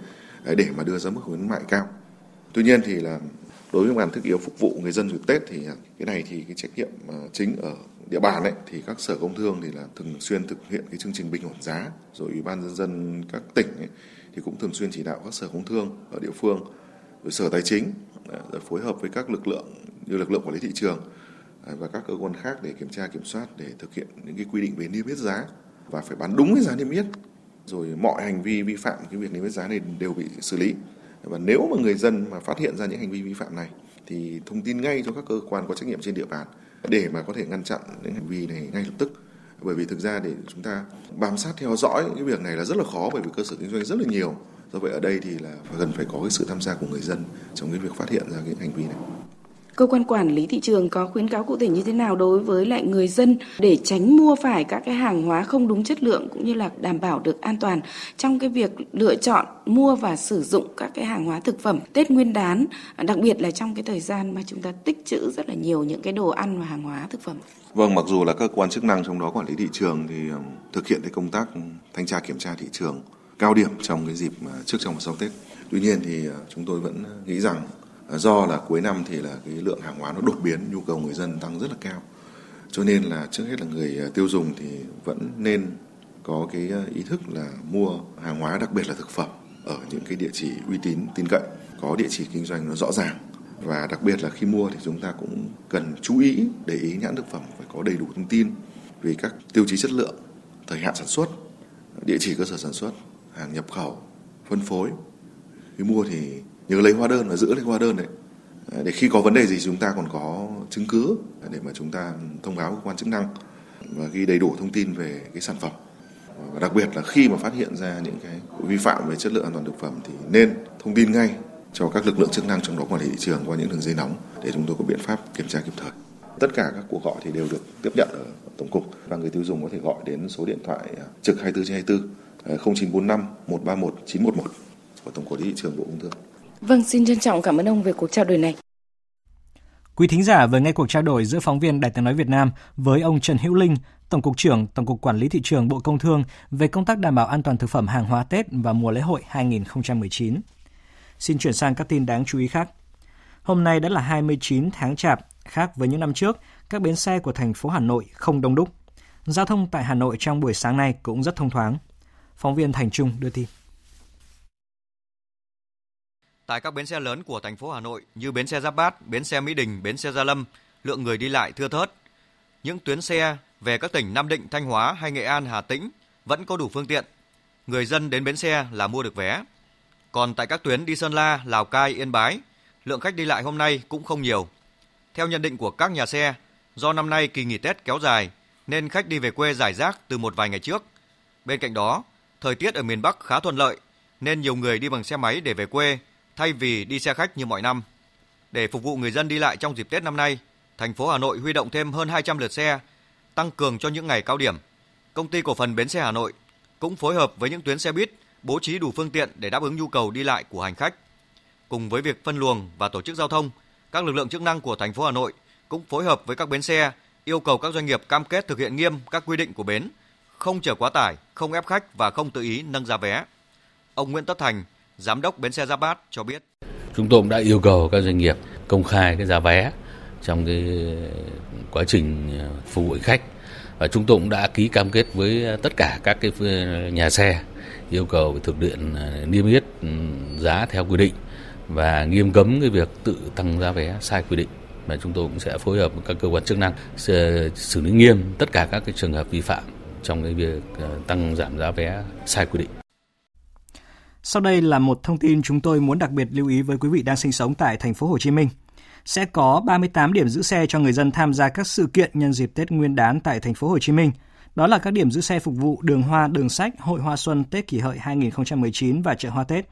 để mà đưa ra mức khuyến mại cao. Tuy nhiên thì là đối với mặt hàng thiết yếu phục vụ người dân dịp Tết thì cái này thì cái trách nhiệm ờ, chính ở địa bàn ấy thì các sở công thương thì là thường xuyên thực hiện cái chương trình bình ổn giá. Rồi ủy ban nhân dân các tỉnh ấy, thì cũng thường xuyên chỉ đạo các sở công thương ở địa phương rồi sở tài chính à, rồi phối hợp với các lực lượng như lực lượng quản lý thị trường à, và các cơ quan khác để kiểm tra kiểm soát để thực hiện những cái quy định về niêm yết giá và phải bán đúng cái giá niêm yết. Rồi mọi hành vi vi phạm cái việc niêm yết giá này đều bị xử lý. Và nếu mà người dân mà phát hiện ra những hành vi vi phạm này thì thông tin ngay cho các cơ quan có trách nhiệm trên địa bàn để mà có thể ngăn chặn những hành vi này ngay lập tức. Bởi vì thực ra để chúng ta bám sát theo dõi những cái việc này là rất là khó, bởi vì cơ sở kinh doanh rất là nhiều. Do vậy ở đây thì là cần phải có cái sự tham gia của người dân trong cái việc phát hiện ra cái hành vi này cơ quan quản lý thị trường có khuyến cáo cụ thể như thế nào đối với lại người dân để tránh mua phải các cái hàng hóa không đúng chất lượng cũng như là đảm bảo được an toàn trong cái việc lựa chọn mua và sử dụng các cái hàng hóa thực phẩm Tết Nguyên đán, à, đặc biệt là trong cái thời gian mà chúng ta tích trữ rất là nhiều những cái đồ ăn và hàng hóa thực phẩm. Vâng, mặc dù là các cơ quan chức năng trong đó quản lý thị trường thì thực hiện cái công tác thanh tra kiểm tra thị trường cao điểm trong cái dịp à, trước trong và sau Tết. Tuy nhiên thì à, chúng tôi vẫn nghĩ rằng do là cuối năm thì là cái lượng hàng hóa nó đột biến, nhu cầu người dân tăng rất là cao. Cho nên là trước hết là người à, tiêu dùng thì vẫn nên có cái à, ý thức là mua hàng hóa, đặc biệt là thực phẩm ở những cái địa chỉ uy tín, tin cậy, có địa chỉ kinh doanh nó rõ ràng. Và đặc biệt là khi mua thì chúng ta cũng cần chú ý, để ý nhãn thực phẩm phải có đầy đủ thông tin về các tiêu chí chất lượng, thời hạn sản xuất, địa chỉ cơ sở sản xuất, hàng nhập khẩu, phân phối. Khi mua thì nhớ lấy hóa đơn và giữ lấy hóa đơn đấy à, để khi có vấn đề gì chúng ta còn có chứng cứ để mà chúng ta thông báo cơ quan chức năng và ghi đầy đủ thông tin về cái sản phẩm và đặc biệt là khi mà phát hiện ra những cái vi phạm về chất lượng an toàn thực phẩm thì nên thông tin ngay cho các lực lượng chức năng trong đó quản lý thị trường qua những đường dây nóng để chúng tôi có biện pháp kiểm tra kịp thời. Tất cả các cuộc gọi thì đều được tiếp nhận ở tổng cục và người tiêu dùng có thể gọi đến số điện thoại à, trực 24 trên 24 0945 131 911 của tổng quản lý thị trường Bộ Công Thương. Vâng, xin trân trọng cảm ơn ông về cuộc trao đổi này. Quý thính giả vừa nghe cuộc trao đổi giữa phóng viên Đài tiếng nói Việt Nam với ông Trần Hữu Linh, Tổng cục trưởng Tổng cục Quản lý thị trường Bộ Công Thương về công tác đảm bảo an toàn thực phẩm hàng hóa Tết và mùa lễ hội 2019. Xin chuyển sang các tin đáng chú ý khác. Hôm nay đã là 29 tháng Chạp, khác với những năm trước, các bến xe của thành phố Hà Nội không đông đúc. Giao thông tại Hà Nội trong buổi sáng nay cũng rất thông thoáng. Phóng viên Thành Trung đưa tin. Tại các bến xe lớn của thành phố Hà Nội như bến xe Giáp Bát, bến xe Mỹ Đình, bến xe Gia Lâm, lượng người đi lại thưa thớt. Những tuyến xe về các tỉnh Nam Định, Thanh Hóa hay Nghệ An, Hà Tĩnh vẫn có đủ phương tiện. Người dân đến bến xe là mua được vé. Còn tại các tuyến đi Sơn La, Lào Cai, Yên Bái, lượng khách đi lại hôm nay cũng không nhiều. Theo nhận định của các nhà xe, do năm nay kỳ nghỉ Tết kéo dài nên khách đi về quê giải rác từ một vài ngày trước. Bên cạnh đó, thời tiết ở miền Bắc khá thuận lợi nên nhiều người đi bằng xe máy để về quê thay vì đi xe khách như mọi năm. Để phục vụ người dân đi lại trong dịp Tết năm nay, thành phố Hà Nội huy động thêm hơn 200 lượt xe, tăng cường cho những ngày cao điểm. Công ty cổ phần bến xe Hà Nội cũng phối hợp với những tuyến xe buýt bố trí đủ phương tiện để đáp ứng nhu cầu đi lại của hành khách. Cùng với việc phân luồng và tổ chức giao thông, các lực lượng chức năng của thành phố Hà Nội cũng phối hợp với các bến xe yêu cầu các doanh nghiệp cam kết thực hiện nghiêm các quy định của bến, không chở quá tải, không ép khách và không tự ý nâng giá vé. Ông Nguyễn Tất Thành, Giám đốc bến xe Giáp Bát cho biết. Chúng tôi cũng đã yêu cầu các doanh nghiệp công khai cái giá vé trong cái quá trình ờ, phục vụ khách và chúng tôi cũng đã ký cam kết với tất cả các cái nhà xe yêu cầu thực hiện ờ, niêm yết ừ, giá theo quy định và nghiêm cấm cái việc tự tăng giá vé sai quy định và chúng tôi cũng sẽ phối hợp với các cơ quan chức năng xử lý nghiêm tất cả các cái trường hợp vi phạm trong cái việc ờ, tăng giảm giá vé sai quy định. Sau đây là một thông tin chúng tôi muốn đặc biệt lưu ý với quý vị đang sinh sống tại thành phố Hồ Chí Minh. Sẽ có 38 điểm giữ xe cho người dân tham gia các sự kiện nhân dịp Tết Nguyên đán tại thành phố Hồ Chí Minh. Đó là các điểm giữ xe phục vụ đường hoa, đường sách, hội hoa xuân Tết Kỷ Hợi 2019 và chợ hoa Tết.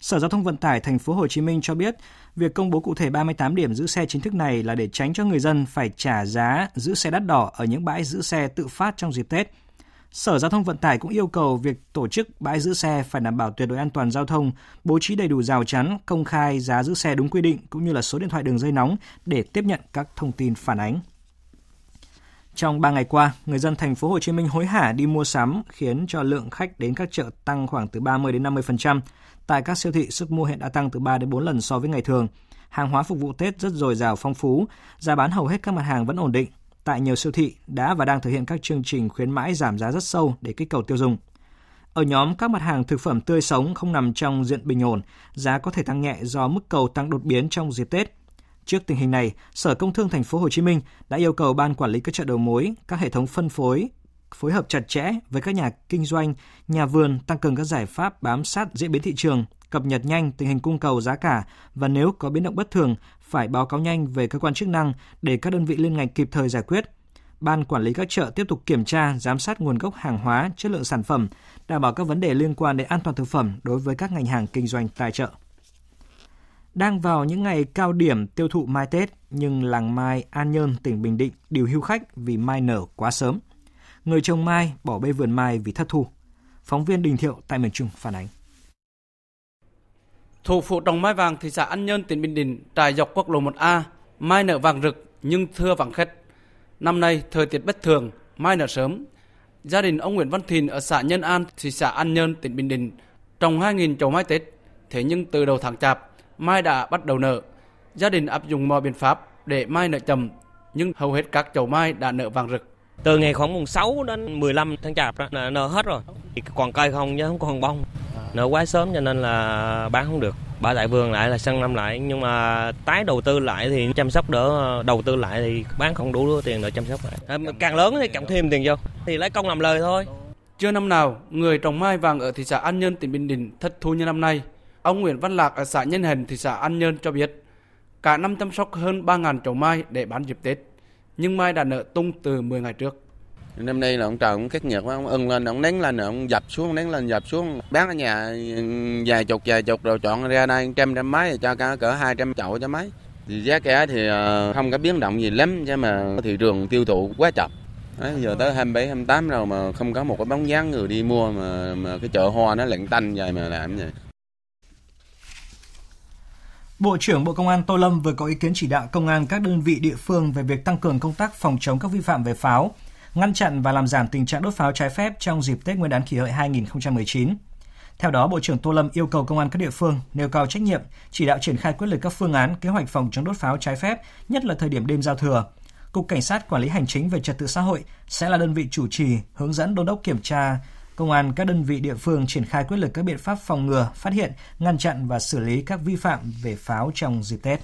Sở Giao thông Vận tải thành phố Hồ Chí Minh cho biết, việc công bố cụ thể 38 điểm giữ xe chính thức này là để tránh cho người dân phải trả giá giữ xe đắt đỏ ở những bãi giữ xe tự phát trong dịp Tết. Sở Giao thông Vận tải cũng yêu cầu việc tổ chức bãi giữ xe phải đảm bảo tuyệt đối an toàn giao thông, bố trí đầy đủ rào chắn, công khai giá giữ xe đúng quy định cũng như là số điện thoại đường dây nóng để tiếp nhận các thông tin phản ánh. Trong 3 ngày qua, người dân thành phố Hồ Chí Minh hối hả đi mua sắm khiến cho lượng khách đến các chợ tăng khoảng từ 30 đến 50%. Tại các siêu thị, sức mua hiện đã tăng từ 3 đến 4 lần so với ngày thường. Hàng hóa phục vụ Tết rất dồi dào phong phú, giá bán hầu hết các mặt hàng vẫn ổn định. Tại nhiều siêu thị đã và đang thực hiện các chương trình khuyến mãi giảm giá rất sâu để kích cầu tiêu dùng. Ở nhóm các mặt hàng thực phẩm tươi sống không nằm trong diện bình ổn, giá có thể tăng nhẹ do mức cầu tăng đột biến trong dịp Tết. Trước tình hình này, Sở Công Thương Thành phố Hồ Chí Minh đã yêu cầu ban quản lý các chợ đầu mối, các hệ thống phân phối phối hợp chặt chẽ với các nhà kinh doanh, nhà vườn tăng cường các giải pháp bám sát diễn biến thị trường, cập nhật nhanh tình hình cung cầu giá cả và nếu có biến động bất thường phải báo cáo nhanh về cơ quan chức năng để các đơn vị liên ngành kịp thời giải quyết. Ban quản lý các chợ tiếp tục kiểm tra, giám sát nguồn gốc hàng hóa, chất lượng sản phẩm, đảm bảo các vấn đề liên quan đến an toàn thực phẩm đối với các ngành hàng kinh doanh tại chợ. Đang vào những ngày cao điểm tiêu thụ mai Tết, nhưng làng mai An Nhơn, tỉnh Bình Định điều hưu khách vì mai nở quá sớm. Người trồng mai bỏ bê vườn mai vì thất thu. Phóng viên Đình Thiệu tại miền Trung phản ánh. Thủ phủ trồng mai vàng thị xã An Nhơn, tỉnh Bình Định trải dọc quốc lộ 1A, mai nở vàng rực nhưng thưa vàng khách. Năm nay thời tiết bất thường, mai nở sớm. Gia đình ông Nguyễn Văn Thìn ở xã Nhân An, thị xã An Nhơn, tỉnh Bình Định trồng 2.000 chậu mai Tết. Thế nhưng từ đầu tháng chạp, mai đã bắt đầu nở. Gia đình áp dụng mọi biện pháp để mai nở chậm, nhưng hầu hết các chậu mai đã nở vàng rực. Từ ngày khoảng mùng 6 đến 15 tháng chạp đó, là nở hết rồi. Còn cây không chứ không còn bông. Nở quá sớm cho nên là bán không được. Bà tại vườn lại là sân năm lại nhưng mà tái đầu tư lại thì chăm sóc đỡ đầu tư lại thì bán không đủ tiền để chăm sóc lại. À, càng lớn thì cộng thêm tiền vô thì lấy công làm lời thôi. Chưa năm nào, người trồng mai vàng ở thị xã An Nhơn, tỉnh Bình Định thất thu như năm nay. Ông Nguyễn Văn Lạc ở xã Nhân Hình thị xã An Nhơn cho biết, cả năm chăm sóc hơn 3.000 chậu mai để bán dịp Tết, nhưng mai đã nợ tung từ 10 ngày trước. Năm nay là ông trời cũng khắc nghiệt quá, ông ưng lên, ông nén lên, ông dập xuống, nén lên, dập xuống. Bán ở nhà vài chục, vài chục rồi chọn ra đây trăm trăm mấy cho cả cỡ 200 chậu cho mấy. Thì giá cả thì ờ, không có biến động gì lắm, chứ mà thị trường tiêu thụ quá chậm. Đấy, giờ tới 27, 28 rồi mà không có một cái bóng dáng người đi mua mà, mà cái chợ hoa nó lạnh tanh vậy mà làm vậy. Bộ trưởng Bộ Công an Tô Lâm vừa có ý kiến chỉ đạo công an các đơn vị địa phương về việc tăng cường công tác phòng chống các vi phạm về pháo, ngăn chặn và làm giảm tình trạng đốt pháo trái phép trong dịp Tết Nguyên đán kỷ hợi 2019. Theo đó, Bộ trưởng Tô Lâm yêu cầu công an các địa phương nêu cao trách nhiệm, chỉ đạo triển khai quyết liệt các phương án, kế hoạch phòng chống đốt pháo trái phép, nhất là thời điểm đêm giao thừa. Cục Cảnh sát Quản lý Hành chính về Trật tự xã hội sẽ là đơn vị chủ trì, hướng dẫn đôn đốc kiểm tra công an các đơn vị địa phương triển khai quyết liệt các biện pháp phòng ngừa, phát hiện, ngăn chặn và xử lý các vi phạm về pháo trong dịp Tết.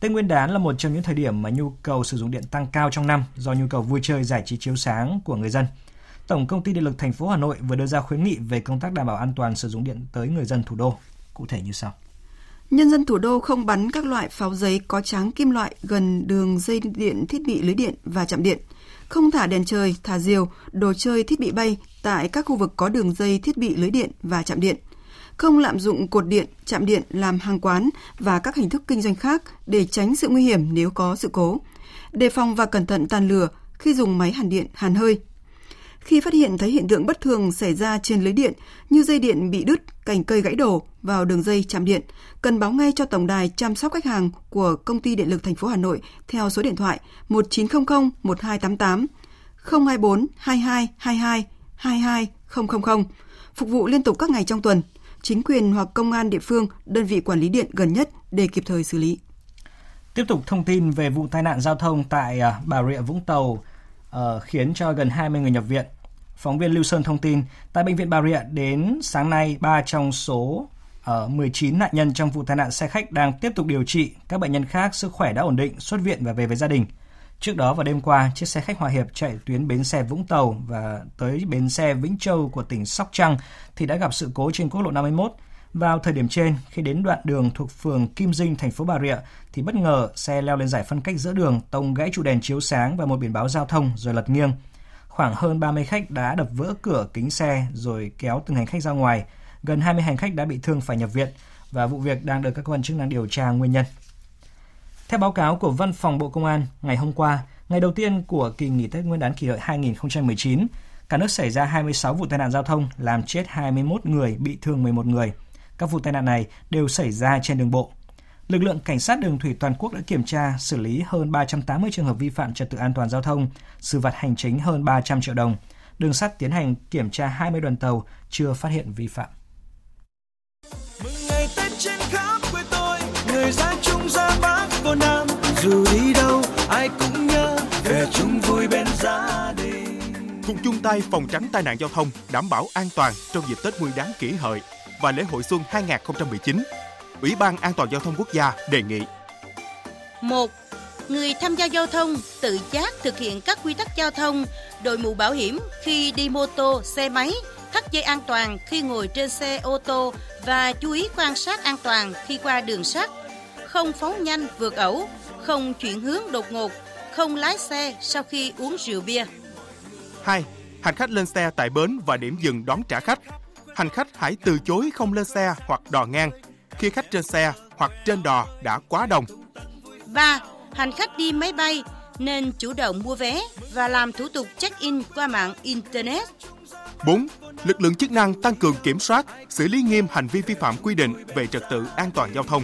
Tết Nguyên đán là một trong những thời điểm mà nhu cầu sử dụng điện tăng cao trong năm do nhu cầu vui chơi giải trí chiếu sáng của người dân. Tổng công ty Điện lực thành phố Hà Nội vừa đưa ra khuyến nghị về công tác đảm bảo an toàn sử dụng điện tới người dân thủ đô. Cụ thể như sau. Nhân dân thủ đô không bắn các loại pháo giấy có tráng kim loại gần đường dây điện thiết bị lưới điện và chạm điện, không thả đèn trời, thả diều, đồ chơi thiết bị bay tại các khu vực có đường dây thiết bị lưới điện và chạm điện, không lạm dụng cột điện, chạm điện làm hàng quán và các hình thức kinh doanh khác để tránh sự nguy hiểm nếu có sự cố, đề phòng và cẩn thận tàn lửa khi dùng máy hàn điện, hàn hơi, khi phát hiện thấy hiện tượng bất thường xảy ra trên lưới điện như dây điện bị đứt, cành cây gãy đổ vào đường dây chạm điện, cần báo ngay cho tổng đài chăm sóc khách hàng của công ty điện lực thành phố Hà Nội theo số điện thoại 1900 1288 024 22 22 22000 phục vụ liên tục các ngày trong tuần. Chính quyền hoặc công an địa phương, đơn vị quản lý điện gần nhất để kịp thời xử lý. Tiếp tục thông tin về vụ tai nạn giao thông tại à, Bà Rịa Vũng Tàu uh, khiến cho gần 20 người nhập viện. Phóng viên Lưu Sơn thông tin, tại bệnh viện Bà Rịa đến sáng nay, 3 trong số ở uh, 19 nạn nhân trong vụ tai nạn xe khách đang tiếp tục điều trị, các bệnh nhân khác sức khỏe đã ổn định, xuất viện và về với gia đình. Trước đó vào đêm qua, chiếc xe khách Hòa Hiệp chạy tuyến bến xe Vũng Tàu và tới bến xe Vĩnh Châu của tỉnh Sóc Trăng thì đã gặp sự cố trên quốc lộ 51. Vào thời điểm trên, khi đến đoạn đường thuộc phường Kim Dinh, thành phố Bà Rịa, thì bất ngờ xe leo lên giải phân cách giữa đường, tông gãy trụ đèn chiếu sáng và một biển báo giao thông rồi lật nghiêng. Khoảng hơn 30 khách đã đập vỡ cửa kính xe rồi kéo từng hành khách ra ngoài. Gần 20 hành khách đã bị thương phải nhập viện và vụ việc đang được các cơ quan chức năng điều tra nguyên nhân. Theo báo cáo của Văn phòng Bộ Công an, ngày hôm qua, ngày đầu tiên của kỳ nghỉ Tết Nguyên đán kỷ hợi 2019, cả nước xảy ra 26 vụ tai nạn giao thông, làm chết 21 người, bị thương 11 người. Các vụ tai nạn này đều xảy ra trên đường bộ. Lực lượng cảnh sát đường thủy toàn quốc đã kiểm tra, xử lý hơn 380 trường hợp vi phạm trật tự an toàn giao thông, xử phạt hành chính hơn 300 triệu đồng. Đường sắt tiến hành kiểm tra 20 đoàn tàu chưa phát hiện vi phạm. Mừng ngày Tết trên khắp quê tôi, người ra chung vô Nam, dù đi đâu ai cũng nhớ về chung vui bên gia đình. Cùng chung tay phòng tránh tai nạn giao thông, đảm bảo an toàn trong dịp Tết Nguyên đán kỷ hợi và lễ hội xuân 2019. Ủy ban An toàn giao thông quốc gia đề nghị 1. Người tham gia giao thông tự giác thực hiện các quy tắc giao thông, đội mũ bảo hiểm khi đi mô tô, xe máy, thắt dây an toàn khi ngồi trên xe ô tô và chú ý quan sát an toàn khi qua đường sắt, không phóng nhanh vượt ẩu, không chuyển hướng đột ngột, không lái xe sau khi uống rượu bia. 2. Hành khách lên xe tại bến và điểm dừng đón trả khách. Hành khách hãy từ chối không lên xe hoặc đò ngang. khi khách trên xe hoặc trên đò đã quá đông. 3. Hành khách đi máy bay nên chủ động mua vé và làm thủ tục check-in qua mạng Internet. 4. Lực lượng chức năng tăng cường kiểm soát, xử lý nghiêm hành vi vi phạm quy định về trật tự an toàn giao thông.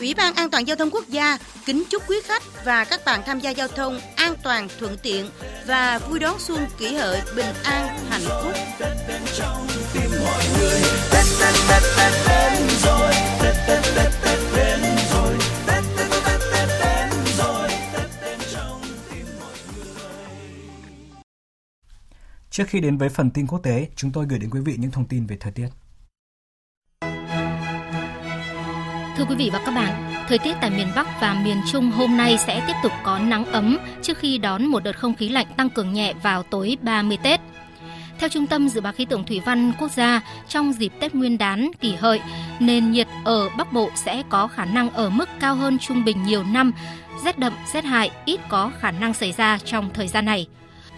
Ủy ban An toàn giao thông quốc gia kính chúc quý khách và các bạn tham gia giao thông an toàn, thuận tiện và vui đón xuân kỷ hợi bình an, hạnh phúc. Trước khi đến với phần tin quốc tế, chúng tôi gửi đến quý vị những thông tin về thời tiết. Thưa quý vị và các bạn, thời tiết tại miền Bắc và miền Trung hôm nay sẽ tiếp tục có nắng ấm trước khi đón một đợt không khí lạnh tăng cường nhẹ vào tối 30 Tết. Theo Trung tâm Dự báo Khí tượng Thủy văn Quốc gia, trong dịp Tết Nguyên đán kỷ hợi, nền nhiệt ở Bắc Bộ sẽ có khả năng ở mức cao hơn trung bình nhiều năm, rét đậm, rét hại ít có khả năng xảy ra trong thời gian này.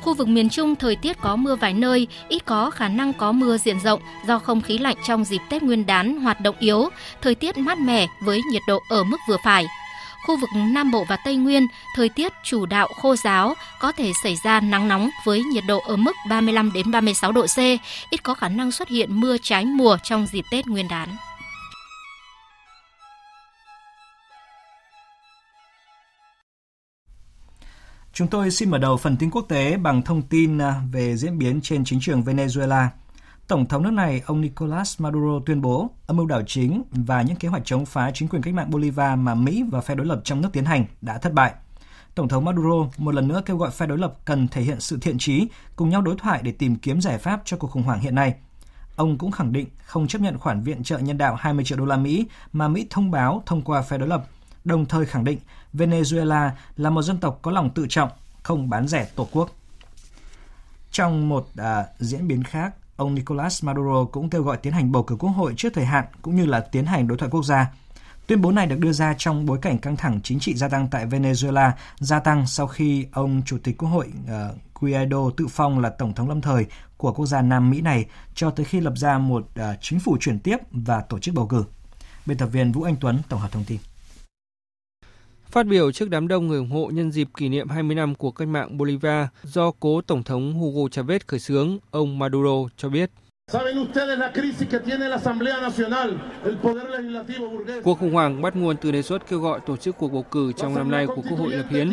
Khu vực miền Trung thời tiết có mưa vài nơi, ít có khả năng có mưa diện rộng do không khí lạnh trong dịp Tết Nguyên đán hoạt động yếu, thời tiết mát mẻ với nhiệt độ ở mức vừa phải. Khu vực Nam Bộ và Tây Nguyên, thời tiết chủ đạo khô giáo, có thể xảy ra nắng nóng với nhiệt độ ở mức 35 đến 36 độ C, ít có khả năng xuất hiện mưa trái mùa trong dịp Tết Nguyên đán. Chúng tôi xin mở đầu phần tin quốc tế bằng thông tin à, về diễn biến trên chính trường Venezuela. Tổng thống nước này, ông Nicolas Maduro tuyên bố âm mưu đảo chính và những kế hoạch chống phá chính quyền cách mạng Bolivar mà Mỹ và phe đối lập trong nước tiến hành đã thất bại. Tổng thống Maduro một lần nữa kêu gọi phe đối lập cần thể hiện sự thiện trí, cùng nhau đối thoại để tìm kiếm giải pháp cho cuộc khủng hoảng hiện nay. Ông cũng khẳng định không chấp nhận khoản viện trợ nhân đạo 20 triệu đô la Mỹ mà Mỹ thông báo thông qua phe đối lập đồng thời khẳng định Venezuela là một dân tộc có lòng tự trọng, không bán rẻ tổ quốc. Trong một à, diễn biến khác, ông Nicolas Maduro cũng kêu gọi tiến hành bầu cử quốc hội trước thời hạn cũng như là tiến hành đối thoại quốc gia. Tuyên bố này được đưa ra trong bối cảnh căng thẳng chính trị gia tăng tại Venezuela gia tăng sau khi ông Chủ tịch Quốc hội uh, Guaido tự phong là Tổng thống lâm thời của quốc gia Nam Mỹ này cho tới khi lập ra một uh, chính phủ chuyển tiếp và tổ chức bầu cử. Biên tập viên Vũ Anh Tuấn tổng hợp thông tin. Phát biểu trước đám đông người ủng hộ nhân dịp kỷ niệm 20 năm của cách mạng Bolivar do cố Tổng thống Hugo Chavez khởi xướng, ông Maduro cho biết. Cuộc khủng hoảng bắt nguồn từ đề xuất kêu gọi tổ chức cuộc bầu cử trong năm nay của Quốc hội lập hiến.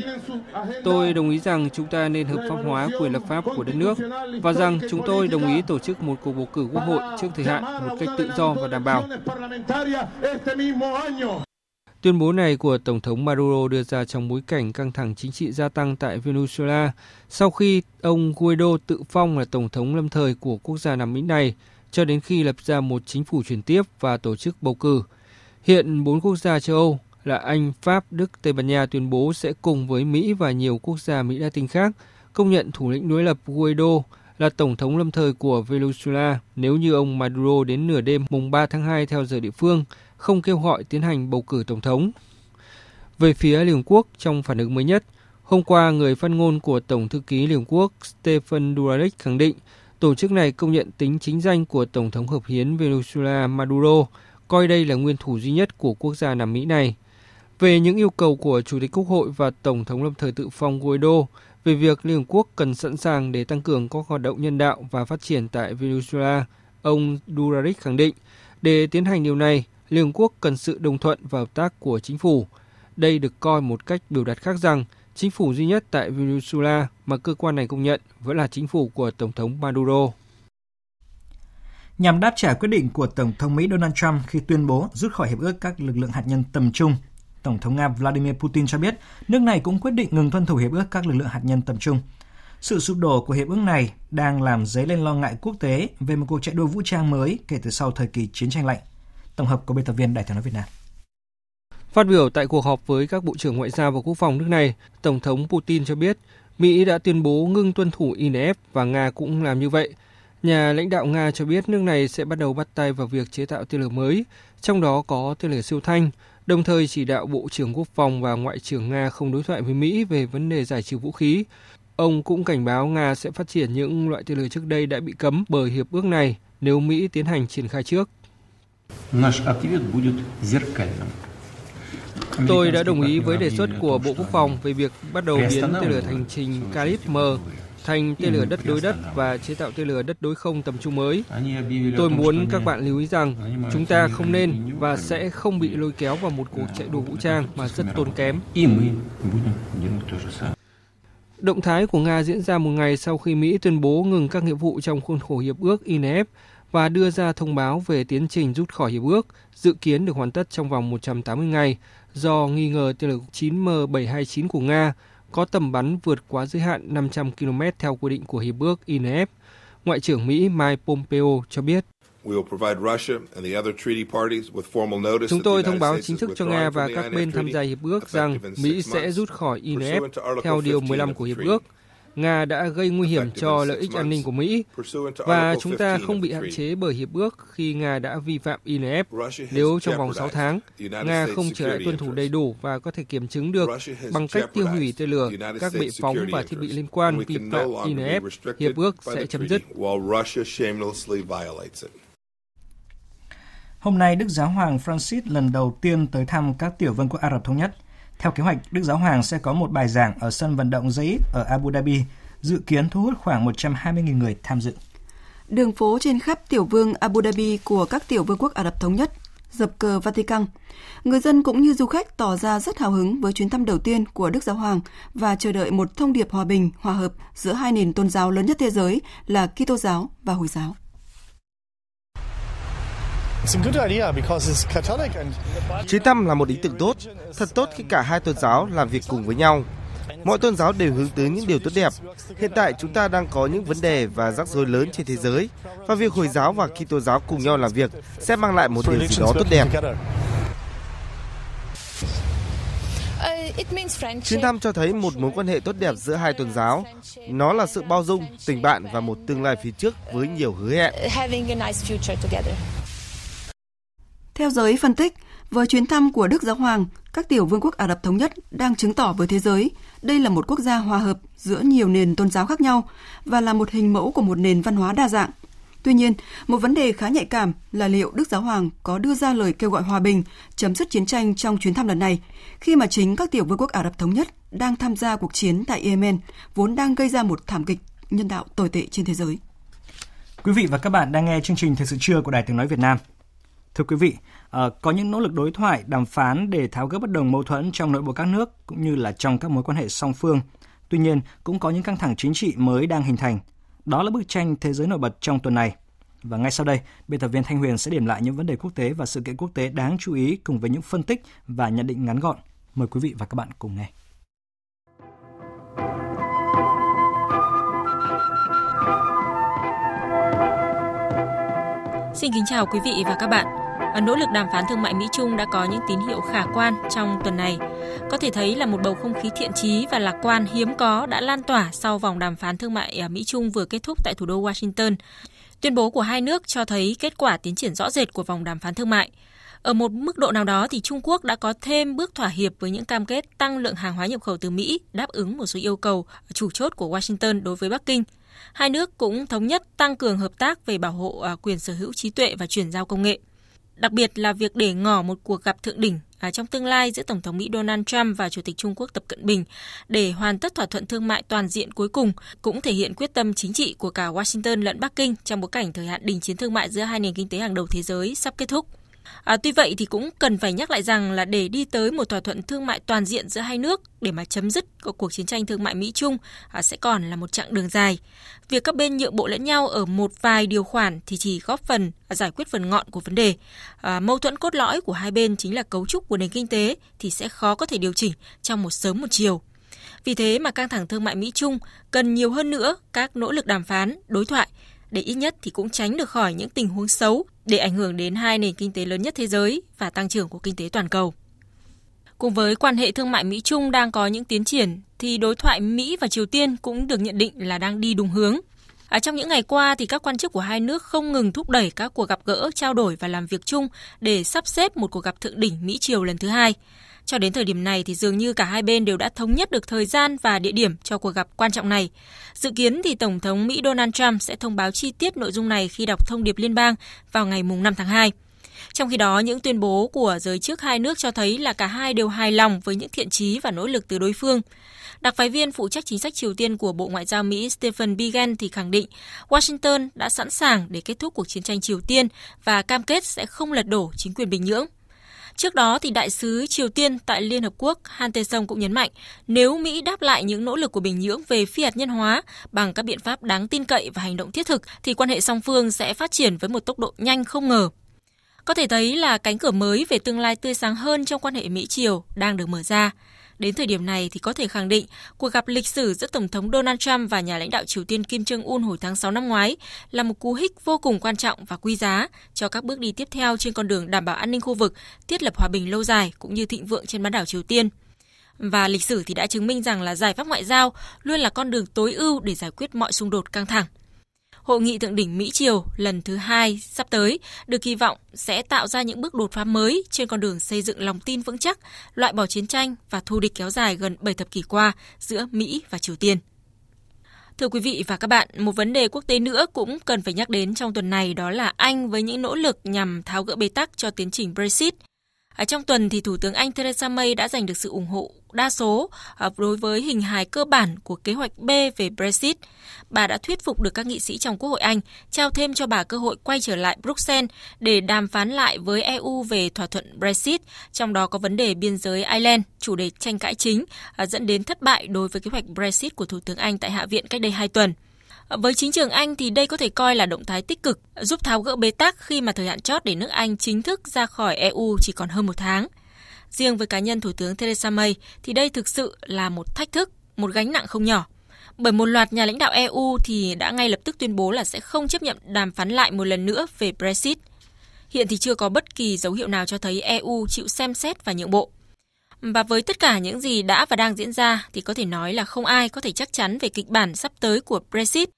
Tôi đồng ý rằng chúng ta nên hợp pháp hóa quyền lập pháp của đất nước và rằng chúng tôi đồng ý tổ chức một cuộc bầu cử quốc hội trước thời hạn một cách tự do và đảm bảo. Tuyên bố này của Tổng thống Maduro đưa ra trong bối cảnh căng thẳng chính trị gia tăng tại Venezuela sau khi ông Guaido tự phong là Tổng thống lâm thời của quốc gia Nam Mỹ này cho đến khi lập ra một chính phủ chuyển tiếp và tổ chức bầu cử. Hiện bốn quốc gia châu Âu là Anh, Pháp, Đức, Tây Ban Nha tuyên bố sẽ cùng với Mỹ và nhiều quốc gia Mỹ Latin khác công nhận thủ lĩnh đối lập Guaido là Tổng thống lâm thời của Venezuela nếu như ông Maduro đến nửa đêm mùng 3 tháng 2 theo giờ địa phương – không kêu gọi tiến hành bầu cử tổng thống. Về phía Liên Hợp Quốc, trong phản ứng mới nhất, hôm qua người phát ngôn của Tổng thư ký Liên Hợp Quốc Stephen Dujarric khẳng định tổ chức này công nhận tính chính danh của Tổng thống hợp hiến Venezuela Maduro, coi đây là nguyên thủ duy nhất của quốc gia Nam Mỹ này. Về những yêu cầu của Chủ tịch Quốc hội và Tổng thống lâm thời tự phong Guaido về việc Liên Hợp Quốc cần sẵn sàng để tăng cường các hoạt động nhân đạo và phát triển tại Venezuela, ông Dujarric khẳng định để tiến hành điều này, Liên Hợp Quốc cần sự đồng thuận và hợp tác của chính phủ. Đây được coi một cách biểu đạt khác rằng chính phủ duy nhất tại Venezuela mà cơ quan này công nhận vẫn là chính phủ của Tổng thống Maduro. Nhằm đáp trả quyết định của Tổng thống Mỹ Donald Trump khi tuyên bố rút khỏi hiệp ước các lực lượng hạt nhân tầm trung, Tổng thống Nga Vladimir Putin cho biết nước này cũng quyết định ngừng tuân thủ hiệp ước các lực lượng hạt nhân tầm trung. Sự sụp đổ của hiệp ước này đang làm dấy lên lo ngại quốc tế về một cuộc chạy đua vũ trang mới kể từ sau thời kỳ chiến tranh lạnh. Tổng hợp của biên tập viên Đài tiếng nói Việt Nam. Phát biểu tại cuộc họp với các bộ trưởng ngoại giao và quốc phòng nước này, Tổng thống Putin cho biết Mỹ đã tuyên bố ngưng tuân thủ INF và Nga cũng làm như vậy. Nhà lãnh đạo Nga cho biết nước này sẽ bắt đầu bắt tay vào việc chế tạo tên lửa mới, trong đó có tên lửa siêu thanh, đồng thời chỉ đạo Bộ trưởng Quốc phòng và Ngoại trưởng Nga không đối thoại với Mỹ về vấn đề giải trừ vũ khí. Ông cũng cảnh báo Nga sẽ phát triển những loại tên lửa trước đây đã bị cấm bởi hiệp ước này nếu Mỹ tiến hành triển khai trước. Tôi đã đồng ý với đề xuất của Bộ Quốc phòng về việc bắt đầu biến tên lửa hành trình Calip M thành tên lửa đất đối đất và chế tạo tên lửa đất đối không tầm trung mới. Tôi muốn các bạn lưu ý rằng chúng ta không nên và sẽ không bị lôi kéo vào một cuộc chạy đua vũ trang mà rất tốn kém. Động thái của Nga diễn ra một ngày sau khi Mỹ tuyên bố ngừng các nghĩa vụ trong khuôn khổ hiệp ước INF và đưa ra thông báo về tiến trình rút khỏi hiệp ước, dự kiến được hoàn tất trong vòng 180 ngày do nghi ngờ tên lửa 9M729 của Nga có tầm bắn vượt quá giới hạn 500 km theo quy định của hiệp ước INF. Ngoại trưởng Mỹ Mike Pompeo cho biết. Chúng tôi thông báo chính thức cho Nga và các bên tham gia hiệp ước rằng Mỹ sẽ rút khỏi INF theo Điều 15 của hiệp ước. Nga đã gây nguy hiểm cho lợi ích an ninh của Mỹ và chúng ta không bị hạn chế bởi hiệp ước khi Nga đã vi phạm INF. Nếu trong vòng 6 tháng, Nga không trở lại tuân thủ đầy đủ và có thể kiểm chứng được bằng cách tiêu hủy tên lửa, các bệ phóng và thiết bị liên quan vi phạm INF, hiệp ước sẽ chấm dứt. Hôm nay, Đức Giáo hoàng Francis lần đầu tiên tới thăm các tiểu vương quốc Ả Rập Thống Nhất. Theo kế hoạch, Đức Giáo Hoàng sẽ có một bài giảng ở sân vận động Zaid ở Abu Dhabi, dự kiến thu hút khoảng 120.000 người tham dự. Đường phố trên khắp tiểu vương Abu Dhabi của các tiểu vương quốc Ả Rập Thống Nhất dập cờ Vatican. Người dân cũng như du khách tỏ ra rất hào hứng với chuyến thăm đầu tiên của Đức Giáo Hoàng và chờ đợi một thông điệp hòa bình, hòa hợp giữa hai nền tôn giáo lớn nhất thế giới là Kitô giáo và Hồi giáo. Chuyến thăm là một ý tưởng tốt, thật tốt khi cả hai tôn giáo làm việc cùng với nhau. Mọi tôn giáo đều hướng tới những điều tốt đẹp. Hiện tại chúng ta đang có những vấn đề và rắc rối lớn trên thế giới và việc Hồi giáo và Kitô giáo cùng nhau làm việc sẽ mang lại một điều gì đó tốt đẹp. Chuyến thăm cho thấy một mối quan hệ tốt đẹp giữa hai tôn giáo. Nó là sự bao dung, tình bạn và một tương lai phía trước với nhiều hứa hẹn. Theo giới phân tích, với chuyến thăm của Đức Giáo Hoàng, các tiểu vương quốc Ả Rập Thống Nhất đang chứng tỏ với thế giới đây là một quốc gia hòa hợp giữa nhiều nền tôn giáo khác nhau và là một hình mẫu của một nền văn hóa đa dạng. Tuy nhiên, một vấn đề khá nhạy cảm là liệu Đức Giáo Hoàng có đưa ra lời kêu gọi hòa bình, chấm dứt chiến tranh trong chuyến thăm lần này, khi mà chính các tiểu vương quốc Ả Rập Thống Nhất đang tham gia cuộc chiến tại Yemen, vốn đang gây ra một thảm kịch nhân đạo tồi tệ trên thế giới. Quý vị và các bạn đang nghe chương trình Thời sự trưa của Đài Tiếng Nói Việt Nam. Thưa quý vị, ờ, có những nỗ lực đối thoại, đàm phán để tháo gỡ bất đồng mâu thuẫn trong nội bộ các nước cũng như là trong các mối quan hệ song phương. Tuy nhiên, cũng có những căng thẳng chính trị mới đang hình thành. Đó là bức tranh thế giới nổi bật trong tuần này. Và ngay sau đây, biên tập viên Thanh Huyền sẽ điểm lại những vấn đề quốc tế và sự kiện quốc tế đáng chú ý cùng với những phân tích và nhận định ngắn gọn. Mời quý vị và các bạn cùng nghe. Xin kính chào quý vị và các bạn. Nỗ lực đàm phán thương mại Mỹ-Trung đã có những tín hiệu khả quan trong tuần này. Có thể thấy là một bầu không khí thiện chí và lạc quan hiếm có đã lan tỏa sau vòng đàm phán thương mại à, Mỹ-Trung vừa kết thúc tại thủ đô Washington. Tuyên bố của hai nước cho thấy kết quả tiến triển rõ rệt của vòng đàm phán thương mại. Ở một mức độ nào đó thì Trung Quốc đã có thêm bước thỏa hiệp với những cam kết tăng lượng hàng hóa nhập khẩu từ Mỹ, đáp ứng một số yêu cầu chủ chốt của Washington đối với Bắc Kinh. Hai nước cũng thống nhất tăng cường hợp tác về bảo hộ à, quyền sở hữu trí tuệ và chuyển giao công nghệ. Đặc biệt là việc để ngỏ một cuộc gặp thượng đỉnh à, trong tương lai giữa Tổng thống Mỹ Donald Trump và Chủ tịch Trung Quốc Tập Cận Bình để hoàn tất thỏa thuận thương mại toàn diện cuối cùng cũng thể hiện quyết tâm chính trị của cả Washington lẫn Bắc Kinh trong bối cảnh thời hạn đình chiến thương mại giữa hai nền kinh tế hàng đầu thế giới sắp kết thúc. À, tuy vậy thì cũng cần phải nhắc lại rằng là để đi tới một thỏa thuận thương mại toàn diện giữa hai nước để mà chấm dứt cuộc chiến tranh thương mại Mỹ Trung à, sẽ còn là một chặng đường dài. Việc các bên nhượng bộ lẫn nhau ở một vài điều khoản thì chỉ góp phần à, giải quyết phần ngọn của vấn đề. À, mâu thuẫn cốt lõi của hai bên chính là cấu trúc của nền kinh tế thì sẽ khó có thể điều chỉnh trong một sớm một chiều. Vì thế mà căng thẳng thương mại Mỹ Trung cần nhiều hơn nữa các nỗ lực đàm phán, đối thoại để ít nhất thì cũng tránh được khỏi những tình huống xấu để ảnh hưởng đến hai nền kinh tế lớn nhất thế giới và tăng trưởng của kinh tế toàn cầu. Cùng với quan hệ thương mại Mỹ-Trung đang có những tiến triển, thì đối thoại Mỹ và Triều Tiên cũng được nhận định là đang đi đúng hướng. À, trong những ngày qua, thì các quan chức của hai nước không ngừng thúc đẩy các cuộc gặp gỡ, trao đổi và làm việc chung để sắp xếp một cuộc gặp thượng đỉnh Mỹ-Triều lần thứ hai. Cho đến thời điểm này thì dường như cả hai bên đều đã thống nhất được thời gian và địa điểm cho cuộc gặp quan trọng này. Dự kiến thì Tổng thống Mỹ Donald Trump sẽ thông báo chi tiết nội dung này khi đọc thông điệp liên bang vào ngày 5 tháng 2. Trong khi đó, những tuyên bố của giới chức hai nước cho thấy là cả hai đều hài lòng với những thiện chí và nỗ lực từ đối phương. Đặc phái viên phụ trách chính sách Triều Tiên của Bộ Ngoại giao Mỹ Stephen Biegun thì khẳng định Washington đã sẵn sàng để kết thúc cuộc chiến tranh Triều Tiên và cam kết sẽ không lật đổ chính quyền Bình Nhưỡng. Trước đó, thì đại sứ Triều Tiên tại Liên Hợp Quốc Han Tae-song cũng nhấn mạnh nếu Mỹ đáp lại những nỗ lực của Bình Nhưỡng về phi hạt nhân hóa bằng các biện pháp đáng tin cậy và hành động thiết thực, thì quan hệ song phương sẽ phát triển với một tốc độ nhanh không ngờ. Có thể thấy là cánh cửa mới về tương lai tươi sáng hơn trong quan hệ Mỹ-Triều đang được mở ra. Đến thời điểm này thì có thể khẳng định cuộc gặp lịch sử giữa Tổng thống Donald Trump và nhà lãnh đạo Triều Tiên Kim Jong-un hồi tháng 6 năm ngoái là một cú hích vô cùng quan trọng và quý giá cho các bước đi tiếp theo trên con đường đảm bảo an ninh khu vực, thiết lập hòa bình lâu dài cũng như thịnh vượng trên bán đảo Triều Tiên. Và lịch sử thì đã chứng minh rằng là giải pháp ngoại giao luôn là con đường tối ưu để giải quyết mọi xung đột căng thẳng. Hội nghị thượng đỉnh Mỹ Triều lần thứ hai sắp tới được kỳ vọng sẽ tạo ra những bước đột phá mới trên con đường xây dựng lòng tin vững chắc, loại bỏ chiến tranh và thù địch kéo dài gần 7 thập kỷ qua giữa Mỹ và Triều Tiên. Thưa quý vị và các bạn, một vấn đề quốc tế nữa cũng cần phải nhắc đến trong tuần này đó là Anh với những nỗ lực nhằm tháo gỡ bế tắc cho tiến trình Brexit – À, trong tuần thì Thủ tướng Anh Theresa May đã giành được sự ủng hộ đa số à, đối với hình hài cơ bản của kế hoạch B về Brexit. Bà đã thuyết phục được các nghị sĩ trong Quốc hội Anh trao thêm cho bà cơ hội quay trở lại Bruxelles để đàm phán lại với EU về thỏa thuận Brexit, trong đó có vấn đề biên giới Ireland, chủ đề tranh cãi chính à, dẫn đến thất bại đối với kế hoạch Brexit của Thủ tướng Anh tại Hạ viện cách đây 2 tuần. Với chính trường Anh thì đây có thể coi là động thái tích cực, giúp tháo gỡ bế tắc khi mà thời hạn chót để nước Anh chính thức ra khỏi EU chỉ còn hơn một tháng. Riêng với cá nhân Thủ tướng Theresa May thì đây thực sự là một thách thức, một gánh nặng không nhỏ. Bởi một loạt nhà lãnh đạo EU thì đã ngay lập tức tuyên bố là sẽ không chấp nhận đàm phán lại một lần nữa về Brexit. Hiện thì chưa có bất kỳ dấu hiệu nào cho thấy EU chịu xem xét và nhượng bộ. Và với tất cả những gì đã và đang diễn ra thì có thể nói là không ai có thể chắc chắn về kịch bản sắp tới của Brexit.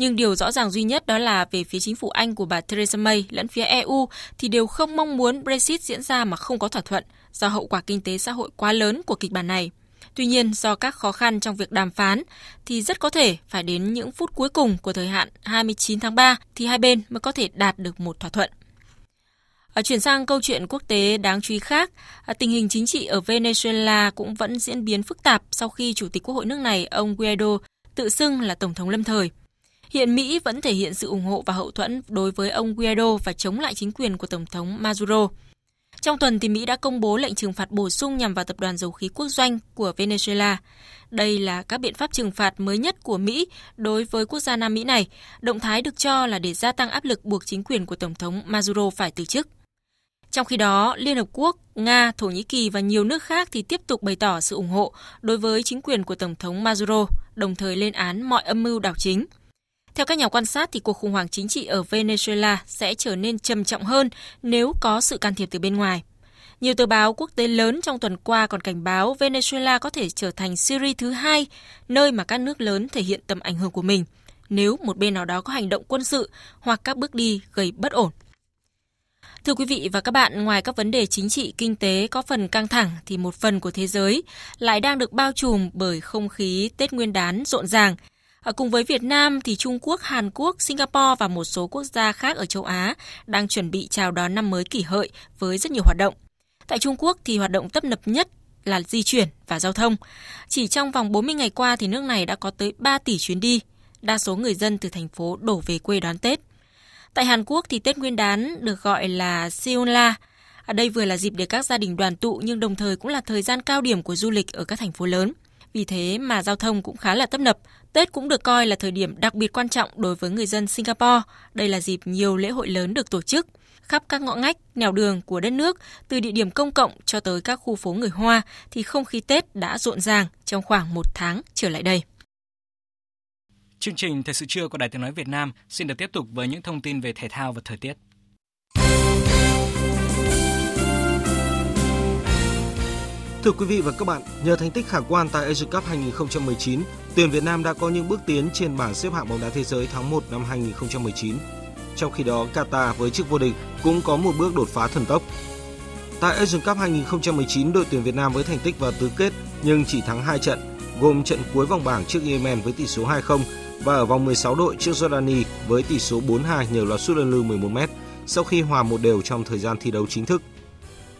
Nhưng điều rõ ràng duy nhất đó là về phía chính phủ Anh của bà Theresa May lẫn phía EU thì đều không mong muốn Brexit diễn ra mà không có thỏa thuận do hậu quả kinh tế xã hội quá lớn của kịch bản này. Tuy nhiên, do các khó khăn trong việc đàm phán thì rất có thể phải đến những phút cuối cùng của thời hạn 29 tháng 3 thì hai bên mới có thể đạt được một thỏa thuận. À, chuyển sang câu chuyện quốc tế đáng chú ý khác, à, tình hình chính trị ở Venezuela cũng vẫn diễn biến phức tạp sau khi Chủ tịch Quốc hội nước này ông Guaido tự xưng là Tổng thống lâm thời. Hiện Mỹ vẫn thể hiện sự ủng hộ và hậu thuẫn đối với ông Guaido và chống lại chính quyền của Tổng thống Maduro. Trong tuần thì Mỹ đã công bố lệnh trừng phạt bổ sung nhằm vào tập đoàn dầu khí quốc doanh của Venezuela. Đây là các biện pháp trừng phạt mới nhất của Mỹ đối với quốc gia Nam Mỹ này. Động thái được cho là để gia tăng áp lực buộc chính quyền của Tổng thống Maduro phải từ chức. Trong khi đó, Liên Hợp Quốc, Nga, Thổ Nhĩ Kỳ và nhiều nước khác thì tiếp tục bày tỏ sự ủng hộ đối với chính quyền của Tổng thống Maduro, đồng thời lên án mọi âm mưu đảo chính. Theo các nhà quan sát thì cuộc khủng hoảng chính trị ở Venezuela sẽ trở nên trầm trọng hơn nếu có sự can thiệp từ bên ngoài. Nhiều tờ báo quốc tế lớn trong tuần qua còn cảnh báo Venezuela có thể trở thành Syria thứ hai, nơi mà các nước lớn thể hiện tầm ảnh hưởng của mình, nếu một bên nào đó có hành động quân sự hoặc các bước đi gây bất ổn. Thưa quý vị và các bạn, ngoài các vấn đề chính trị, kinh tế có phần căng thẳng thì một phần của thế giới lại đang được bao trùm bởi không khí Tết Nguyên đán rộn ràng. Ở cùng với Việt Nam thì Trung Quốc, Hàn Quốc, Singapore và một số quốc gia khác ở châu Á đang chuẩn bị chào đón năm mới kỷ hợi với rất nhiều hoạt động. Tại Trung Quốc thì hoạt động tấp nập nhất là di chuyển và giao thông. Chỉ trong vòng 40 ngày qua thì nước này đã có tới 3 tỷ chuyến đi. Đa số người dân từ thành phố đổ về quê đón Tết. Tại Hàn Quốc thì Tết Nguyên đán được gọi là Seonla. Ở đây vừa là dịp để các gia đình đoàn tụ nhưng đồng thời cũng là thời gian cao điểm của du lịch ở các thành phố lớn. Vì thế mà giao thông cũng khá là tấp nập. Tết cũng được coi là thời điểm đặc biệt quan trọng đối với người dân Singapore. Đây là dịp nhiều lễ hội lớn được tổ chức. Khắp các ngõ ngách, nẻo đường của đất nước, từ địa điểm công cộng cho tới các khu phố người Hoa, thì không khí Tết đã rộn ràng trong khoảng một tháng trở lại đây. Chương trình Thời sự trưa của Đài Tiếng Nói Việt Nam xin được tiếp tục với những thông tin về thể thao và thời tiết. Thưa quý vị và các bạn, nhờ thành tích khả quan tại Asian Cup 2019, tuyển Việt Nam đã có những bước tiến trên bảng xếp hạng bóng đá thế giới tháng 1 năm 2019. Trong khi đó, Qatar với chức vô địch cũng có một bước đột phá thần tốc. Tại Asian Cup 2019, đội tuyển Việt Nam với thành tích vào tứ kết nhưng chỉ thắng 2 trận, gồm trận cuối vòng bảng trước Yemen với tỷ số 2-0 và ở vòng 16 đội trước Jordani với tỷ số 4-2 nhờ loạt sút luân lưu 11m sau khi hòa một đều trong thời gian thi đấu chính thức.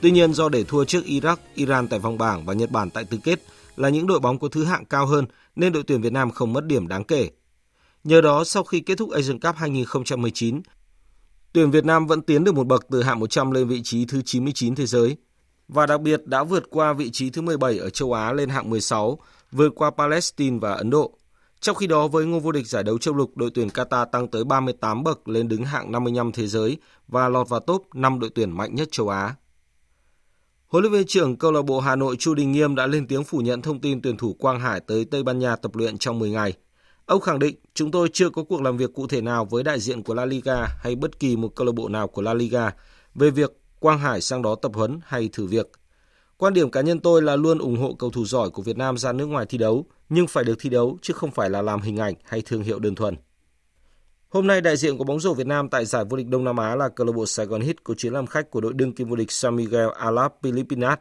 Tuy nhiên do để thua trước Iraq, Iran tại vòng bảng và Nhật Bản tại tứ kết là những đội bóng có thứ hạng cao hơn nên đội tuyển Việt Nam không mất điểm đáng kể. Nhờ đó sau khi kết thúc Asian Cup 2019, tuyển Việt Nam vẫn tiến được một bậc từ hạng 100 lên vị trí thứ 99 thế giới và đặc biệt đã vượt qua vị trí thứ 17 ở châu Á lên hạng 16, vượt qua Palestine và Ấn Độ. Trong khi đó với ngôi vô địch giải đấu châu lục, đội tuyển Qatar tăng tới 38 bậc lên đứng hạng 55 thế giới và lọt vào top 5 đội tuyển mạnh nhất châu Á. Huấn luyện viên trưởng câu lạc bộ Hà Nội Chu Đình Nghiêm đã lên tiếng phủ nhận thông tin tuyển thủ Quang Hải tới Tây Ban Nha tập luyện trong 10 ngày. Ông khẳng định chúng tôi chưa có cuộc làm việc cụ thể nào với đại diện của La Liga hay bất kỳ một câu lạc bộ nào của La Liga về việc Quang Hải sang đó tập huấn hay thử việc. Quan điểm cá nhân tôi là luôn ủng hộ cầu thủ giỏi của Việt Nam ra nước ngoài thi đấu, nhưng phải được thi đấu chứ không phải là làm hình ảnh hay thương hiệu đơn thuần. Hôm nay, đại diện của bóng rổ Việt Nam tại giải vô địch Đông Nam Á là câu lạc bộ Sài Gòn Hit có chuyến làm khách của đội đương kim vô địch San Miguel Alap Pilipinas.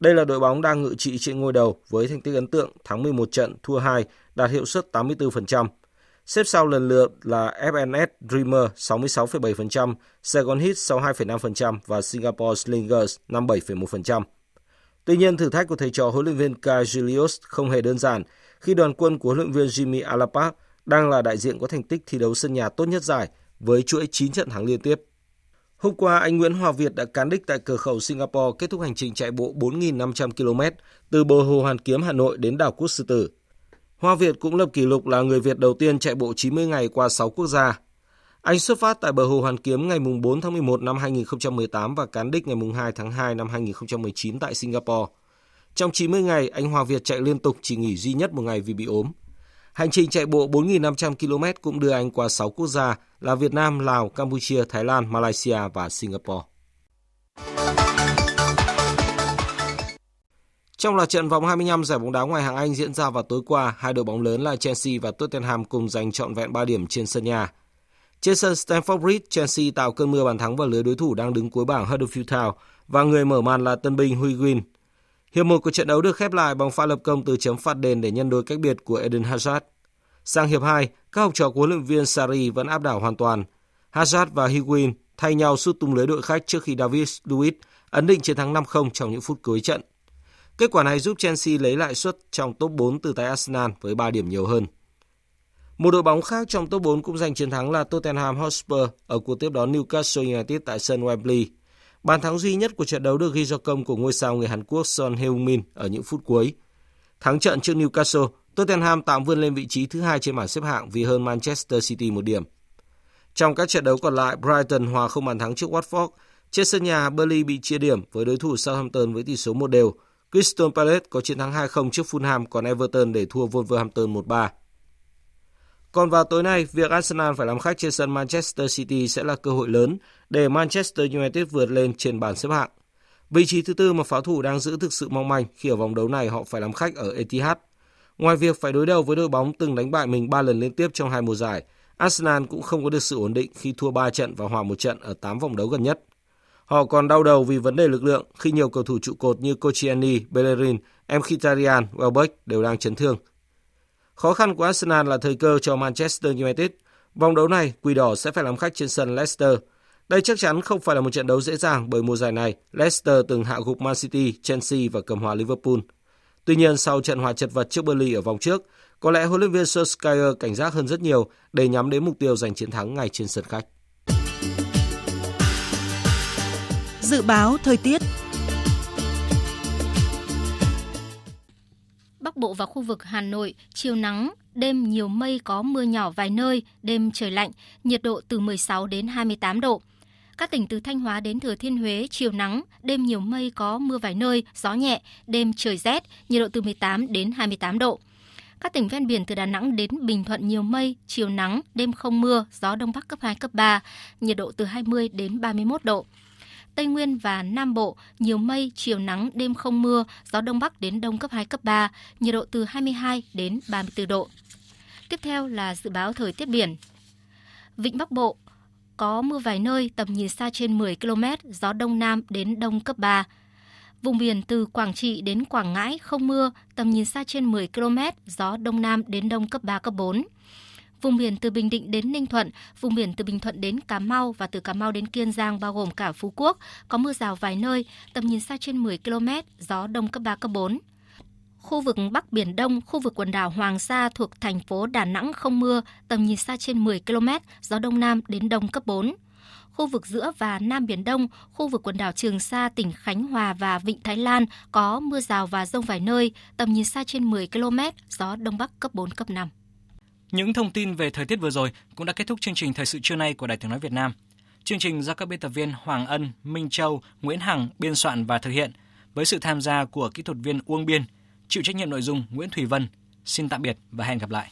Đây là đội bóng đang ngự trị trên ngôi đầu với thành tích ấn tượng thắng 11 trận, thua 2, đạt hiệu suất 84%. Xếp sau lần lượt là FNS Dreamer 66,7%, Saigon Hit 62,5% và Singapore Slingers 57,1%. Tuy nhiên, thử thách của thầy trò huấn luyện viên Kai Julius không hề đơn giản khi đoàn quân của huấn luyện viên Jimmy Alapak đang là đại diện có thành tích thi đấu sân nhà tốt nhất giải với chuỗi 9 trận thắng liên tiếp. Hôm qua, anh Nguyễn Hòa Việt đã cán đích tại cửa khẩu Singapore kết thúc hành trình chạy bộ 4.500 km từ bờ hồ Hoàn Kiếm Hà Nội đến đảo Quốc Sư Tử. Hoa Việt cũng lập kỷ lục là người Việt đầu tiên chạy bộ 90 ngày qua 6 quốc gia. Anh xuất phát tại bờ hồ Hoàn Kiếm ngày 4 tháng 11 năm 2018 và cán đích ngày 2 tháng 2 năm 2019 tại Singapore. Trong 90 ngày, anh Hoa Việt chạy liên tục chỉ nghỉ duy nhất một ngày vì bị ốm. Hành trình chạy bộ 4.500 km cũng đưa anh qua 6 quốc gia là Việt Nam, Lào, Campuchia, Thái Lan, Malaysia và Singapore. Trong loạt trận vòng 25 giải bóng đá ngoài hạng Anh diễn ra vào tối qua, hai đội bóng lớn là Chelsea và Tottenham cùng giành trọn vẹn 3 điểm trên sân nhà. Trên sân Stamford Bridge, Chelsea tạo cơn mưa bàn thắng vào lưới đối thủ đang đứng cuối bảng Huddersfield Town và người mở màn là tân binh Huygin. Hiệp một của trận đấu được khép lại bằng pha lập công từ chấm phạt đền để nhân đôi cách biệt của Eden Hazard. Sang hiệp 2, các học trò của huấn luyện viên Sarri vẫn áp đảo hoàn toàn. Hazard và Higuain thay nhau sút tung lưới đội khách trước khi David Luiz ấn định chiến thắng 5-0 trong những phút cuối trận. Kết quả này giúp Chelsea lấy lại suất trong top 4 từ tay Arsenal với 3 điểm nhiều hơn. Một đội bóng khác trong top 4 cũng giành chiến thắng là Tottenham Hotspur ở cuộc tiếp đón Newcastle United tại sân Wembley. Bàn thắng duy nhất của trận đấu được ghi do công của ngôi sao người Hàn Quốc Son Heung-min ở những phút cuối. Thắng trận trước Newcastle, Tottenham tạm vươn lên vị trí thứ hai trên bảng xếp hạng vì hơn Manchester City một điểm. Trong các trận đấu còn lại, Brighton hòa không bàn thắng trước Watford. Trên sân nhà, Burnley bị chia điểm với đối thủ Southampton với tỷ số 1 đều. Crystal Palace có chiến thắng 2-0 trước Fulham, còn Everton để thua Wolverhampton 1-3. Còn vào tối nay, việc Arsenal phải làm khách trên sân Manchester City sẽ là cơ hội lớn để Manchester United vượt lên trên bảng xếp hạng. Vị trí thứ tư mà pháo thủ đang giữ thực sự mong manh khi ở vòng đấu này họ phải làm khách ở Etihad. Ngoài việc phải đối đầu với đội bóng từng đánh bại mình 3 lần liên tiếp trong hai mùa giải, Arsenal cũng không có được sự ổn định khi thua 3 trận và hòa một trận ở 8 vòng đấu gần nhất. Họ còn đau đầu vì vấn đề lực lượng khi nhiều cầu thủ trụ cột như Koscielny, Bellerin, Mkhitaryan, Welbeck đều đang chấn thương. Khó khăn của Arsenal là thời cơ cho Manchester United. Vòng đấu này, Quỷ Đỏ sẽ phải làm khách trên sân Leicester. Đây chắc chắn không phải là một trận đấu dễ dàng bởi mùa giải này, Leicester từng hạ gục Man City, Chelsea và cầm hòa Liverpool. Tuy nhiên, sau trận hòa chật vật trước Burnley ở vòng trước, có lẽ huấn luyện viên Solskjaer cảnh giác hơn rất nhiều để nhắm đến mục tiêu giành chiến thắng ngay trên sân khách. Dự báo thời tiết Bắc Bộ và khu vực Hà Nội, chiều nắng, đêm nhiều mây có mưa nhỏ vài nơi, đêm trời lạnh, nhiệt độ từ 16 đến 28 độ. Các tỉnh từ Thanh Hóa đến Thừa Thiên Huế, chiều nắng, đêm nhiều mây có mưa vài nơi, gió nhẹ, đêm trời rét, nhiệt độ từ 18 đến 28 độ. Các tỉnh ven biển từ Đà Nẵng đến Bình Thuận nhiều mây, chiều nắng, đêm không mưa, gió đông bắc cấp 2, cấp 3, nhiệt độ từ 20 đến 31 độ. Tây Nguyên và Nam Bộ nhiều mây, chiều nắng, đêm không mưa, gió đông bắc đến đông cấp 2, cấp 3, nhiệt độ từ 22 đến 34 độ. Tiếp theo là dự báo thời tiết biển. Vịnh Bắc Bộ có mưa vài nơi, tầm nhìn xa trên 10 km, gió đông nam đến đông cấp 3. Vùng biển từ Quảng Trị đến Quảng Ngãi không mưa, tầm nhìn xa trên 10 km, gió đông nam đến đông cấp 3, cấp 4. Vùng biển từ Bình Định đến Ninh Thuận, vùng biển từ Bình Thuận đến Cà Mau và từ Cà Mau đến Kiên Giang bao gồm cả Phú Quốc, có mưa rào vài nơi, tầm nhìn xa trên 10 km, gió đông cấp 3, cấp 4. Khu vực Bắc Biển Đông, khu vực quần đảo Hoàng Sa thuộc thành phố Đà Nẵng không mưa, tầm nhìn xa trên 10 km, gió Đông Nam đến Đông cấp 4 khu vực giữa và Nam Biển Đông, khu vực quần đảo Trường Sa, tỉnh Khánh Hòa và Vịnh Thái Lan có mưa rào và rông vài nơi, tầm nhìn xa trên 10 km, gió Đông Bắc cấp 4, cấp 5. Những thông tin về thời tiết vừa rồi cũng đã kết thúc chương trình Thời sự trưa nay của Đài tiếng nói Việt Nam. Chương trình do các biên tập viên Hoàng Ân, Minh Châu, Nguyễn Hằng biên soạn và thực hiện với sự tham gia của kỹ thuật viên Uông Biên, chịu trách nhiệm nội dung Nguyễn Thủy Vân. Xin tạm biệt và hẹn gặp lại.